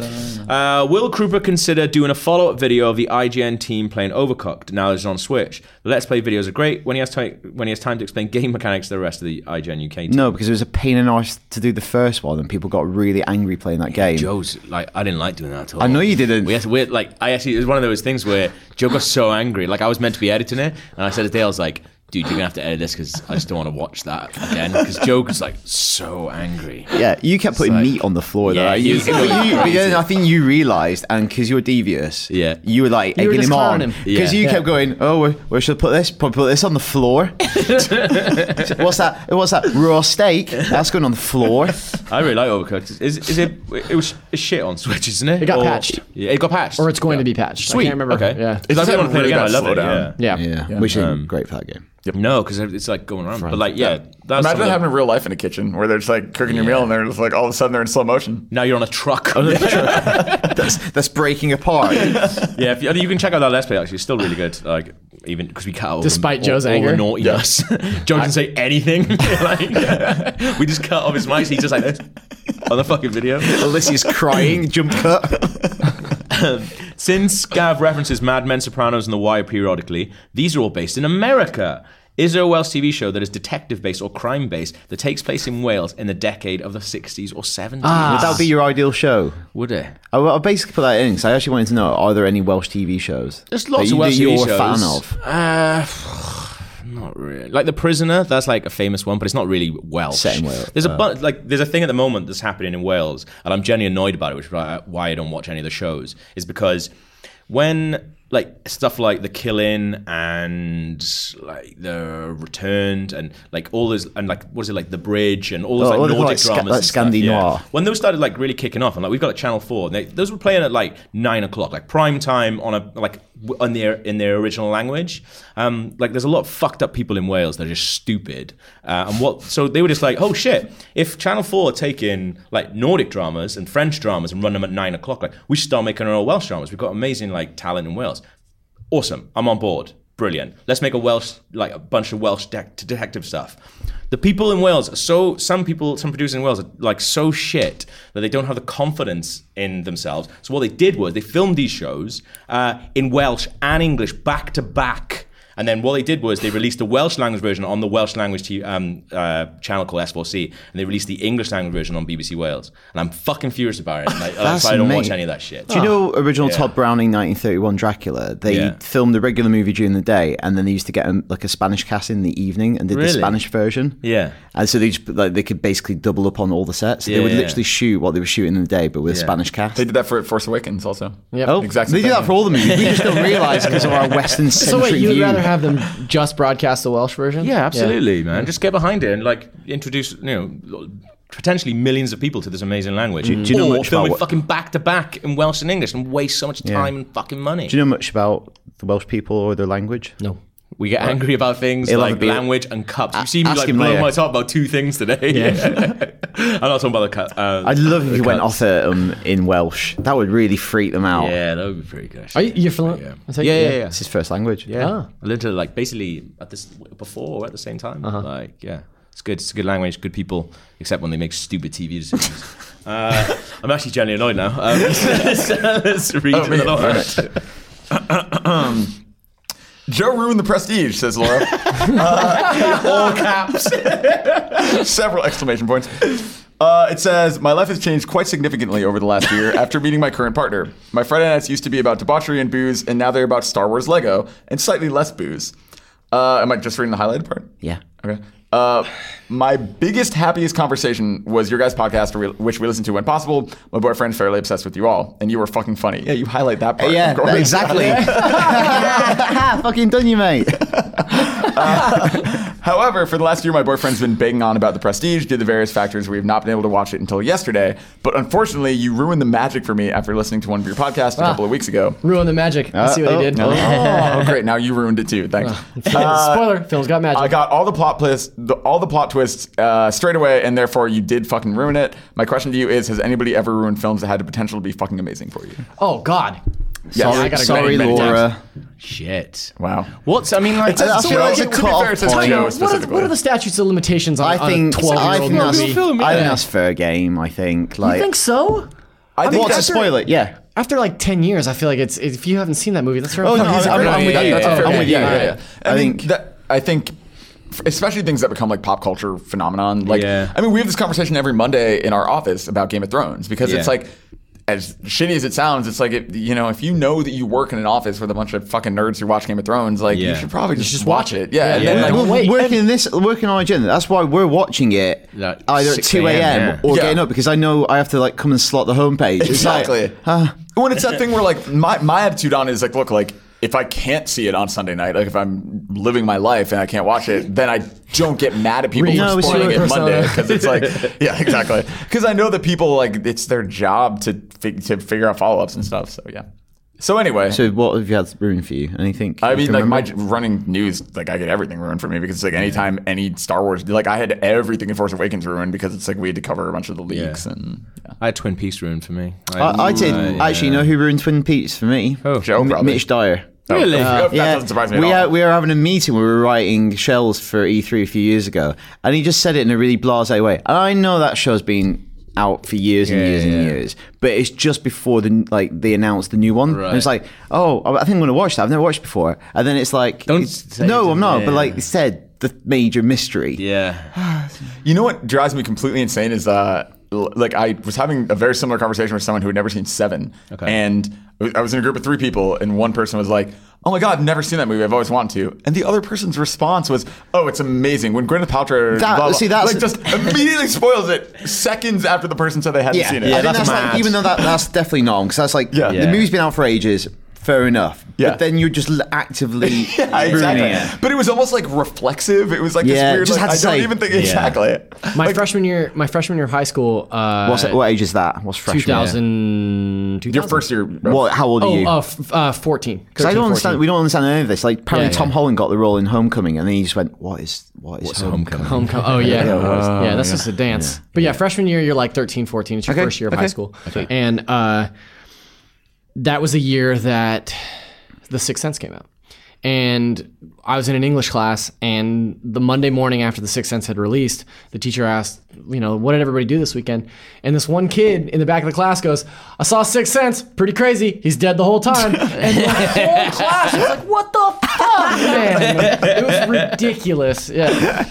Uh, will Krupa consider doing a follow-up video of the IGN team playing Overcooked now that it's on Switch? The Let's Play videos are great when he has time when he has time to explain game mechanics to the rest of the IGN UK team. No, because it was a pain in the arse to do the first one, and people got really angry playing that game. Joe's like I didn't like doing that at all. I know you didn't. We had to, we had, like I actually it was one of those things where Joe got so angry. Like I was meant to be editing it, and I said to Dale, I was like, "Dude, you're gonna have to edit this because I just don't want to watch that again." Because Joe was like so angry. Yeah, you kept putting like- meat on the floor. Yeah, though. he You, but you, but then I think you realised, and because you're devious, Yeah. you were like You were egging him on because Yeah. you Yeah. kept going. Oh, where, where should I put this? Probably put this on the floor. what's that? What's that? Raw steak? That's going on the floor. I really like Overcooked. Is is it? It was it's shit on Switch, isn't it? It got Or- patched. Yeah, it got patched. Or it's going Yeah. to be patched. Sweet. I can't remember. Okay. Yeah. If I It's like had want to play it again, I love it. slowdown. Yeah. Yeah. Yeah, which isn't um, great for that game. No, because it's like going around. But like, yeah, that's Imagine some that of happening in real life in a kitchen where they're just like cooking your meal and they're just like all of a sudden they're in slow motion. Now you're on a truck. Oh, on a That's that's breaking apart. Yeah, if you, you can check out that Let's Play. Actually, it's still really good. Like even because we cut out all Despite the, Joe's all, anger? all the naughtiness. Joe didn't say anything. like, we just cut off his mic. So He's just like this on the fucking video. Alicia's crying. Jump cut. Since Gav references Mad Men, Sopranos, and The Wire periodically, these are all based in America. Is there a Welsh TV show that is detective based or crime based that takes place in Wales in the decade of the 60s or 70s? Would that be your ideal show? Would it? I, I basically put that in because I actually wanted to know: Are there any Welsh TV shows? There's lots that of you, Welsh that TV you're a fan of. Uh, not really. Like The Prisoner, that's like a famous one, but it's not really Welsh. Set in Wales. There's a oh. bu- like there's a thing at the moment that's happening in Wales, and I'm genuinely annoyed about it, which is why why I don't watch any of the shows. Is because when like stuff like the killing and like the returned and like all those and like what is it like the bridge and all those Oh, like Nordic like, dramas like Scandi yeah. noir. when those started like really kicking off and like we've got a channel 4 and they, those were playing at like 9 o'clock like prime time on a like on their in their original language. Um like there's a lot of fucked up people in Wales that are just stupid. Uh, and what so they were just like oh shit if channel 4 take in like Nordic dramas and French dramas and run them at 9 o'clock like we should start making our own Welsh dramas. We've got amazing like talent in Wales awesome. I'm on board. Brilliant. Let's make a Welsh, like a bunch of Welsh de- detective stuff. The people in Wales are so, some people, some producers in Wales are like so shit that they don't have the confidence in themselves. So what they did was they filmed these shows uh, in Welsh and English back to back. And then what they did was they released the Welsh language version on the Welsh language t- um, uh, channel called S4C, and they released the English language version on BBC Wales. And I'm fucking furious about it. Like, that's That's why I don't watch any of that shit. Do you know original Yeah. Tod Browning 1931 Dracula? They Yeah. filmed the regular movie during the day, and then they used to get um, like a Spanish cast in the evening and did the Spanish version. Yeah. And so they just like they could basically double up on all the sets. Yeah, they would yeah. literally shoot what they were shooting in the day, but with a Spanish cast. They did that for Force Awakens also. Yeah. Oh, Exact they same do that for all the movies. We just don't realize because of our Western centric So wait, you would view. Rather have them just broadcast the Welsh version? Yeah, absolutely, man. Just get behind it and like introduce, you know, potentially millions of people to this amazing language. Do- do you know or much film about it fucking back to back in Welsh and English and waste so much time and fucking money. Do you know much about the Welsh people or their language? No. We get angry about things He'll like language and cups. You A- see me like him blowing later. my top about two things today. I'm not talking about the cut. Uh, I'd love if the you went off at them in Welsh. That would really freak them out. Yeah, that would be pretty good. Are you, you're fluent? Yeah. I take Yeah, yeah, yeah. It's his first language. Yeah, Ah. I learned it like basically at this before or at the same time. Uh-huh. Like, yeah, it's good. It's a good language, good people, except when they make stupid TV decisions. uh, I'm actually genuinely annoyed now. Um, let's, let's read Oh, me. The All Lord. Joe ruined the prestige, says Laura. Uh, all caps. Several exclamation points. Uh, it says, My life has changed quite significantly over the last year after meeting my current partner. My Friday nights used to be about debauchery and booze, and now they're about Star Wars Lego and slightly less booze. Uh, am I just reading the highlighted part? Yeah. Okay. Uh, my biggest, happiest conversation was your guys' podcast, which we listen to when possible. My boyfriend's fairly obsessed with you all, and you were fucking funny. Yeah, you highlight that part. Yeah, of course. exactly. Fucking done you, mate. However, for the last year, my boyfriend's been begging on about the prestige due to the various factors we have not been able to watch it until yesterday. But unfortunately, you ruined the magic for me after listening to one of your podcasts a couple of weeks ago. Ruin the magic. I see what Uh, he did. Oh, oh, great! Now you ruined it too. Thanks. Uh, Spoiler: Phil's got magic. I got all the plot twists, the, all the plot twists uh, straight away, and therefore you did fucking ruin it. My question to you is: Has anybody ever ruined films that had the potential to be fucking amazing for you? oh God. Yes. I gotta. Sorry, Many, many Laura. Shit. Wow. What's I mean like I So, feel well, like to a be cut-off fair, it point. What are, what are the statutes of limitations on, I think, on a 12 I year think old that's, movie? film, I think that's fair game. I think. Like, you think so? I think what to that's- spoil it? Yeah. After like 10 years, I feel like it's if you haven't seen that movie, that's fair. Oh, no. I'm- I'm- I'm with you. that's a fair I'm with you. Yeah, yeah, yeah. I, I think think- that I think especially things that become like pop culture phenomenon. Like Yeah. I mean, we have this conversation every Monday in our office about Game of Thrones because it's like as shitty as it sounds, it's like it, you know, if you know that you work in an office with a bunch of fucking nerds who watch Game of Thrones, like you should probably just, just watch it. Yeah, and then Yeah. like, We're working in this, working on our agenda. That's why we're watching it Like either at two a.m. a.m., or yeah. getting up because I know I have to like come and slot the homepage. It's Exactly. Like, when it's that thing where like my, my attitude on it is like, look, like if I can't see it on Sunday night, like if I'm living my life and I can't watch it, then I don't get mad at people Read for spoiling your it Monday because it's like, yeah, exactly. Because I know that people like it's their job to fig- to figure out follow ups and stuff. So yeah. So anyway, so what have you had ruined for you? Anything? I mean, can like my running news, like I get everything ruined for me because it's like anytime any Star Wars, like I had everything in Force Awakens ruined because it's like we had to cover a bunch of the leaks Yeah. and yeah. I had Twin Peaks ruined for me. I, I did Uh, actually know who ruined Twin Peaks for me. Oh. Joe, M- Mitch Dyer. Really? Oh, that doesn't surprise me at we all. Are, we were having a meeting. Where we were writing shells for E3 a few years ago, and he just said it in a really blasé way. And I know that show's been out for years and Yeah, years yeah. and years, but it's just before the like they announced the new one. Right. And it's like, oh, I think I'm going to watch that. I've never watched it before. And then it's like, Don't it's- say no, I'm not. yeah. But like it said, the major mystery. Yeah. You know what drives me completely insane is uh l- like I was having a very similar conversation with someone who had never seen Seven, Okay. and I was- in a group of three people, and one person was like, "Oh my god, I've never seen that movie. I've always wanted to," and the other person's response was, "Oh, it's amazing." When Gwyneth Paltrow, That- blah, blah, see, that's- like just immediately spoils it seconds after the person said they hadn't Yeah, seen it. I think that's that's like, even though that, that's definitely not because that's like Yeah. the movie's been out for ages. Fair enough. Yeah. But then you're just actively Yeah, exactly. ruining it. But it was almost like reflexive. It was like Yeah, this weird. just Like, had I to don't even think Yeah. exactly. My freshman year, my freshman year of high school. Uh, What's what age is that? What's freshman? 2000, 2000. Your first year. What? How old are Oh, you? uh, f- uh, 14. Because I don't understand. 14. We don't understand any of this. Like apparently, Yeah, Tom yeah. Holland got the role in Homecoming, and then he just went, "What is what is Homecoming?" Homecoming. Oh yeah, Yeah, yeah. That's just a dance. But yeah, freshman year, you're like 13, 14. It's your Okay, first year of okay. high school, and uh, that was the year that The Sixth Sense came out. And I was in an English class, and the Monday morning after The Sixth Sense had released, the teacher asked, you know, what did everybody do this weekend? And this one kid in the back of the class goes, I saw Sixth Sense, pretty crazy. He's dead the whole time. And the whole class was like, what the fuck, man? It was ridiculous. Yeah.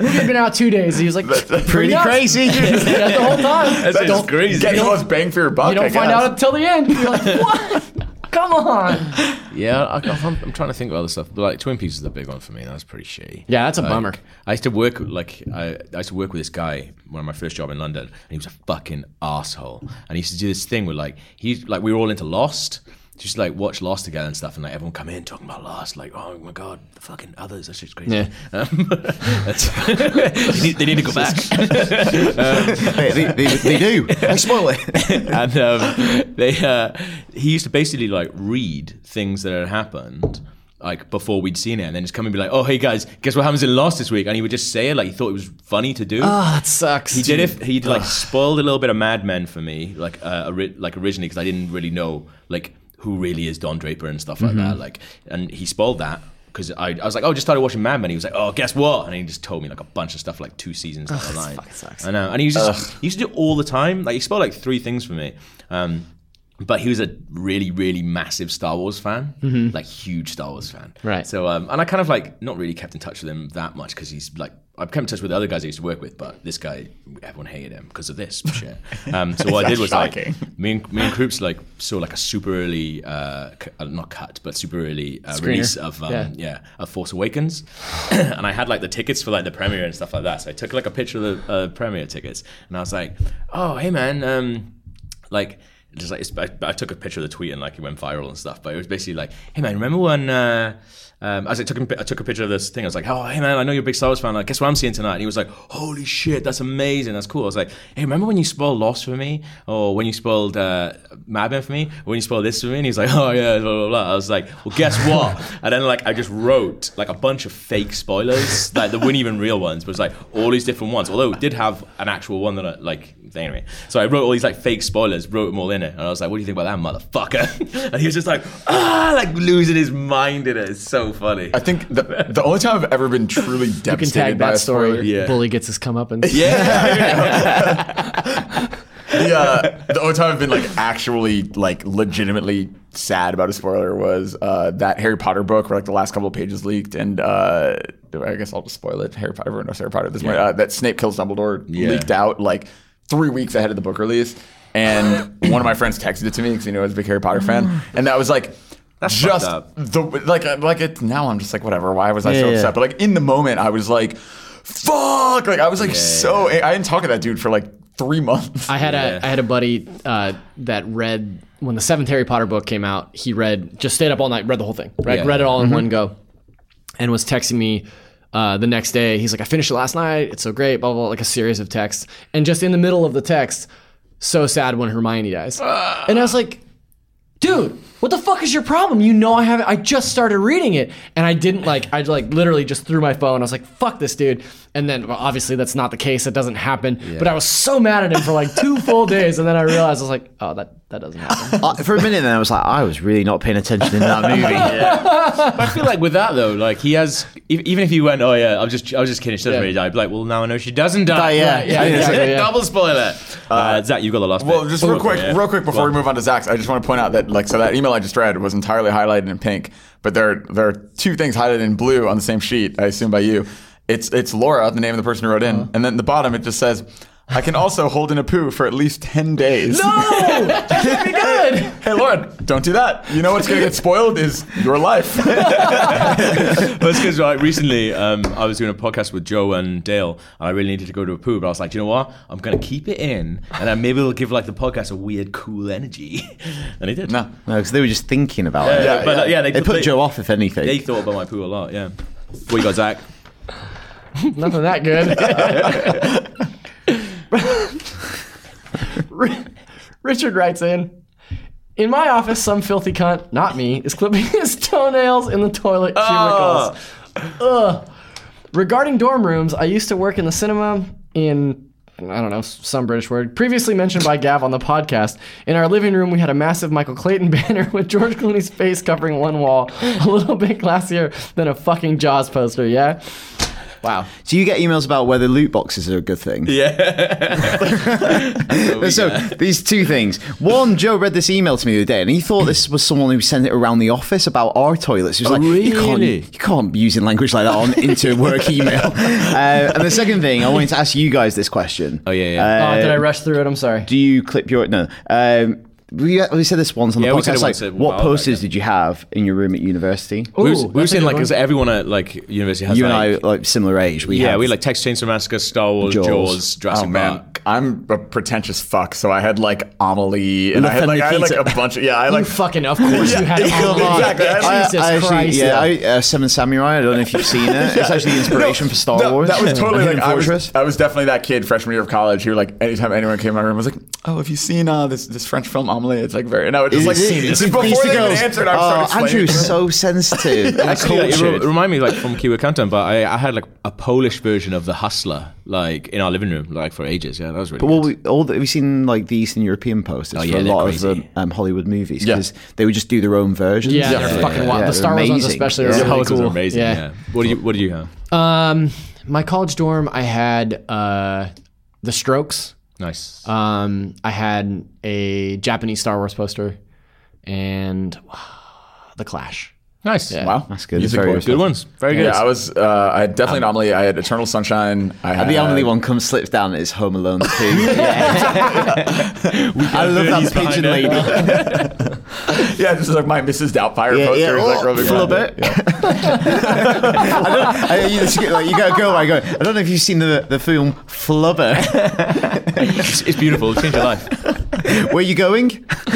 Movie had been out two days. He was like, pretty Pretty crazy. He's dead the whole time. That's Don't- just crazy. Get the most bang for your buck. you don't I find guess. out until the end. You're like, what? Come on. Yeah, I, I'm, I'm trying to think of other stuff. But like Twin Peaks is the big one for me. That was pretty shitty. Yeah, that's a Like, bummer. I used to work like I, I used to work with this guy one of my first job in London, and he was a fucking asshole. And he used to do this thing where like he's like we were all into Lost. Just like watch Lost together and stuff, and like everyone come in talking about Lost, like oh my god, the fucking others, that's just crazy. Yeah. Um, that's- they, need, they need to go back. they, they, they, they do. I spoil it. and um, they uh, he used to basically like read things that had happened like before we'd seen it and then just come and be like oh hey guys guess what happens in lost this week and he would just say it like he thought it was funny to do Oh, that sucks. he did it he like spoiled a little bit of mad men for me like uh, ori- like originally because i didn't really know like who really is don draper and stuff like Mm-hmm. that like and he spoiled that because I, I was like, oh, just started watching Mad Men. He was like, oh, guess what? And he just told me like a bunch of stuff, like two seasons down the line. I know, and he was just he used to do it all the time. Like he spoiled like three things for me. Um, but he was a really, really massive Star Wars fan, like huge Star Wars fan. Mm-hmm. Right. So, um, and I kind of like not really kept in touch with him that much because he's like I've kept in touch with the other guys I used to work with, but this guy, everyone hated him because of this shit. Um, so what I did was shocking. like me and me and Kroops like saw like a super early, uh, cu- uh, not cut, but super early uh, release of um, Yeah. yeah. of Force Awakens, and I had like the tickets for like the premiere and stuff like that. So I took like a picture of the uh, premiere tickets, and I was like, "Oh, hey man, um, like." Just like I, I took a picture of the tweet and like it went viral and stuff. But it was basically like, "Hey man, remember when?" Uh, um, as I took, a, I took a picture of this thing, I was like, "Oh, hey man, I know you're a big Star Wars fan. Like, guess what I'm seeing tonight?" And he was like, "Holy shit, that's amazing. That's cool." I was like, "Hey, remember when you spoiled Lost for me, or when you spoiled uh, Mad Men for me, or when you spoiled this for me?" And he's like, "Oh yeah, blah blah blah." I was like, "Well, guess what?" and then like I just wrote like a bunch of fake spoilers, like the weren't even real ones, but it's like all these different ones. Although it did have an actual one that I like. Anyway, so I wrote all these like fake spoilers, wrote them all in it, and I was like, "What do you think about that, motherfucker?" and he was just like, "Ah," like losing his mind in it. It's so funny. I think the, the only time I've ever been truly You can devastated tag by that a story. spoiler- Yeah. Bully gets his comeuppance. the, uh, the only time I've been like actually like legitimately sad about a spoiler was uh, that Harry Potter book where like the last couple of pages leaked and uh, I guess I'll just spoil it. Harry Potter, everyone knows Harry Potter at this point. Uh, that Snape kills Dumbledore Yeah. leaked out like three weeks ahead of the book release, and one of my friends texted it to me because he knew I was a big Harry Potter fan, and that was like. That's just up. the like uh, like it now I'm just like whatever why was I so Yeah, yeah. upset but like in the moment I was like fuck like I was like so I didn't talk to that dude for like three months I had Yeah. a I had a buddy uh, that read when the seventh Harry Potter book came out. He read just stayed up all night, read the whole thing, right? Yeah. Read it all in one go, and was texting me uh, the next day. He's like, "I finished it last night. It's so great." Blah blah, blah like a series of texts, and just in the middle of the text, so sad when Hermione dies, and I was like, "Dude." What the fuck is your problem? You know I haven't. I just started reading it, and I didn't like. I like literally just threw my phone. I was like, "Fuck this, dude!" And then, well, obviously, that's not the case. It doesn't happen. But I was so mad at him for like two full days, and then I realized I was like, "Oh, that that doesn't happen." Uh, for a minute, then I was like, I was really not paying attention in that movie. But I feel like with that though, like he has, even if he went, oh yeah, I was just, I was just kidding, she doesn't Yeah. really die. I'd be like, well, now I know she doesn't die. Die, yeah. Yeah, yeah, exactly, yeah. Double spoiler. Uh, Zach, you got the last. Well, bit. just real quick, real quick before Go we move on to Zach's, I just want to point out that like so that email I just read was entirely highlighted in pink, but there there are two things highlighted in blue on the same sheet. I assume by you. It's it's Laura, the name of the person who wrote in, uh-huh. and then at the bottom it just says. I can also hold in a poo for at least 10 days. no, that can't be good. Hey, Laura, don't do that. You know what's going to get spoiled is your life. That's because like recently um, I was doing a podcast with Joe and Dale, and I really needed to go to a poo. But I was like, you know what? I'm gonna keep it in, and then maybe it'll give like the podcast a weird, cool energy. and it did. No. No, because they were just thinking about Yeah, it. yeah, but, uh, yeah, they- they put they- Joe off if anything. They thought about my poo a lot. Yeah. What you got, Zach? Nothing that good. Ri- Richard writes in In my office, some filthy cunt, not me, is clipping his toenails in the toilet ah. cubicles. Ugh. Regarding dorm rooms, I used to work in the cinema in. I don't know, some British word. Previously mentioned by Gav on the podcast. In our living room, we had a massive Michael Clayton banner with George Clooney's face covering one wall, a little bit classier than a fucking Jaws poster, yeah? Wow. So you get emails about whether loot boxes are a good thing? Yeah. so these two things. One, Joe read this email to me the other day, and he thought this was someone who sent it around the office about our toilets. He was Oh, like, "You can't, really? you can't be using language like that on into work email." Uh, and the second thing, I wanted to ask you guys this question. Oh, yeah, yeah. Oh, did I Uh, rush through it? I'm sorry. do you clip your no? Um, we, we said this once on the Yeah, we podcast. Like, once what posters did you have in your room at university? we were, Ooh, we were saying like one. because everyone at like university has you like, and I like similar age. We yeah, have, we had, like Texas Chainsaw Massacre, Star Wars, Jaws. Jaws, Jurassic Oh man, Park. I'm a pretentious fuck. So I had like Amelie, and I had like I had like a bunch of yeah. I You like fucking, of course, you had Yeah, all of exactly. it. I- Jesus I actually, Christ. yeah, I, uh, Seven Samurai. I don't know if you've seen it. It's actually the inspiration for Star No, Wars. That was totally Hidden like I was, Fortress. I was definitely that kid freshman year of college who like anytime anyone came in my room I was like, oh, have you seen uh, this this French film Amelie? It's like very and I would just like Is it- just is it before they even answered, I would oh. Andrew's so sensitive. and Actually, like, it, re- cultured. it reminded me like from Kiwi Countdown, but I, I had like a Polish version of The Hustler, like in our living room, like for ages. Yeah, that was really. But what good. we, all the, we've seen like the Eastern European posters Oh, for a lot crazy. of the um, Hollywood movies Yeah. because they would just do their own versions. Yeah, yeah they're fucking wild. The Star Wars ones amazing. especially are Yeah. really Houses cool. amazing. Yeah. Yeah. What do you What do you have? Um, my college dorm, I had uh, The Strokes. Nice. Um, I had a Japanese Star Wars poster and The Clash. nice. Yeah. Wow, That's good. Music Very boys. Good ones. Very good. Yeah, I was. Uh, I had definitely an Amelie. I had Eternal Sunshine. I had the only one comes slips down is Home Alone 2. I love that He's pigeon it. lady. Yeah, this is like my Mrs. Doubtfire Yeah, poster. yeah. is, like, Oh, really flubber. bad. I don't, I, you, just get, like, you gotta go. I go. I don't know if you've seen the the film Flubber. It's, it's beautiful. It'll change your life. Where are you going?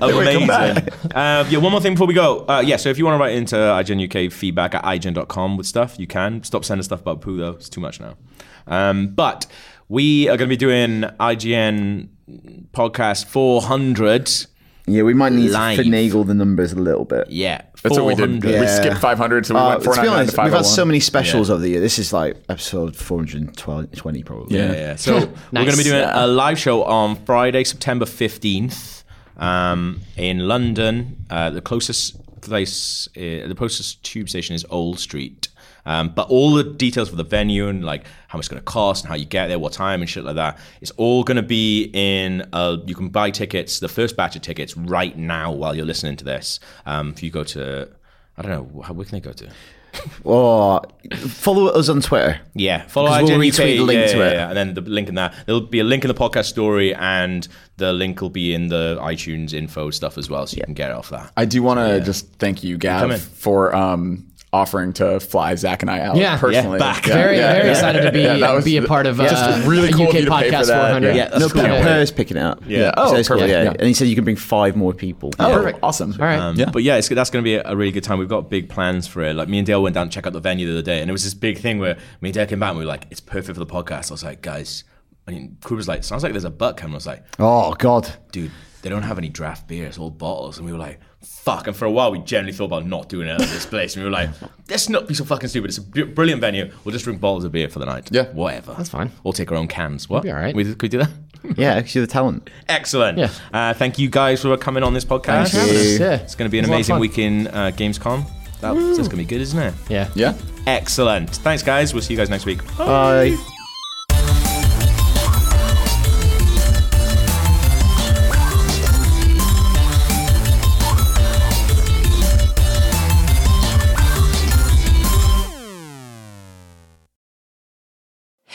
Amazing. Uh, yeah, one more thing before we go. Uh, yeah, so if you want to write into IGN UK feedback at IGN.com with stuff, you can. Stop sending stuff about poo, though. It's too much now. Um, but we are going to be doing IGN podcast 400. Yeah, we might need Live. to finagle the numbers a little bit. Yeah, That's what we did. 400. We Yeah. skipped 500, so we Uh, went to be 499 honest, to we've had so many specials Yeah. over the year. This is like episode 420 probably. Yeah, yeah. So we're going to be doing a live show on Friday, September 15th um, in London. Uh, the closest place, uh, the closest tube station is Old Street. Um, but all the details for the venue and like how much it's going to cost and how you get there, what time and shit like that, it's all going to be in. Uh, you can buy tickets, the first batch of tickets, right now while you're listening to this. Um, if you go to, I don't know, where can they go to? Or follow us on Twitter. Yeah, follow Because we'll retweet the link yeah, to yeah, it. yeah, and then the link in that. There'll be a link in the podcast story, and the link will be in the iTunes info stuff as well, so you can get it off that. I do want to just thank you, Gav, for um, offering to fly Zach and I out Yeah. personally. Yeah, back. Very, very excited to be Yeah, that was be a part of uh, just really a cool of UK you to pay for podcast that. 400. Yeah, that's No, cool. Per- Per's picking it up. Yeah. Oh, So it's cool, perfect. yeah. Yeah. And he said you can bring five more people. Oh, Perfect. Awesome. All right. Um, Yeah. But yeah, it's, that's going to be a, a really good time. We've got big plans for it. Like me and Dale went down to check out the venue the other day, and it was this big thing where me and Dale came back and we were like, "It's perfect for the podcast." I was like, "Guys," I mean, crew was like, "Sounds like there's a butt coming." I was like, Oh, God. dude, they don't have any draft beer. It's all bottles. And we were like, fuck. And for a while, we generally thought about not doing it at this place. And we were like, let's not be so fucking stupid. It's a brilliant venue. We'll just drink bottles of beer for the night. Yeah. Whatever. That's fine. We'll take our own cans. What? be all right. We, could we do that? Yeah, because you're the talent. Excellent. Yeah. Uh, thank you guys for coming on this podcast. Thanks for having us. Yeah. It's going to be an It was a lot of amazing fun. week in uh, Gamescom. That's going to be good, isn't it? Yeah. Yeah. Excellent. Thanks, guys. We'll see you guys next week. Bye.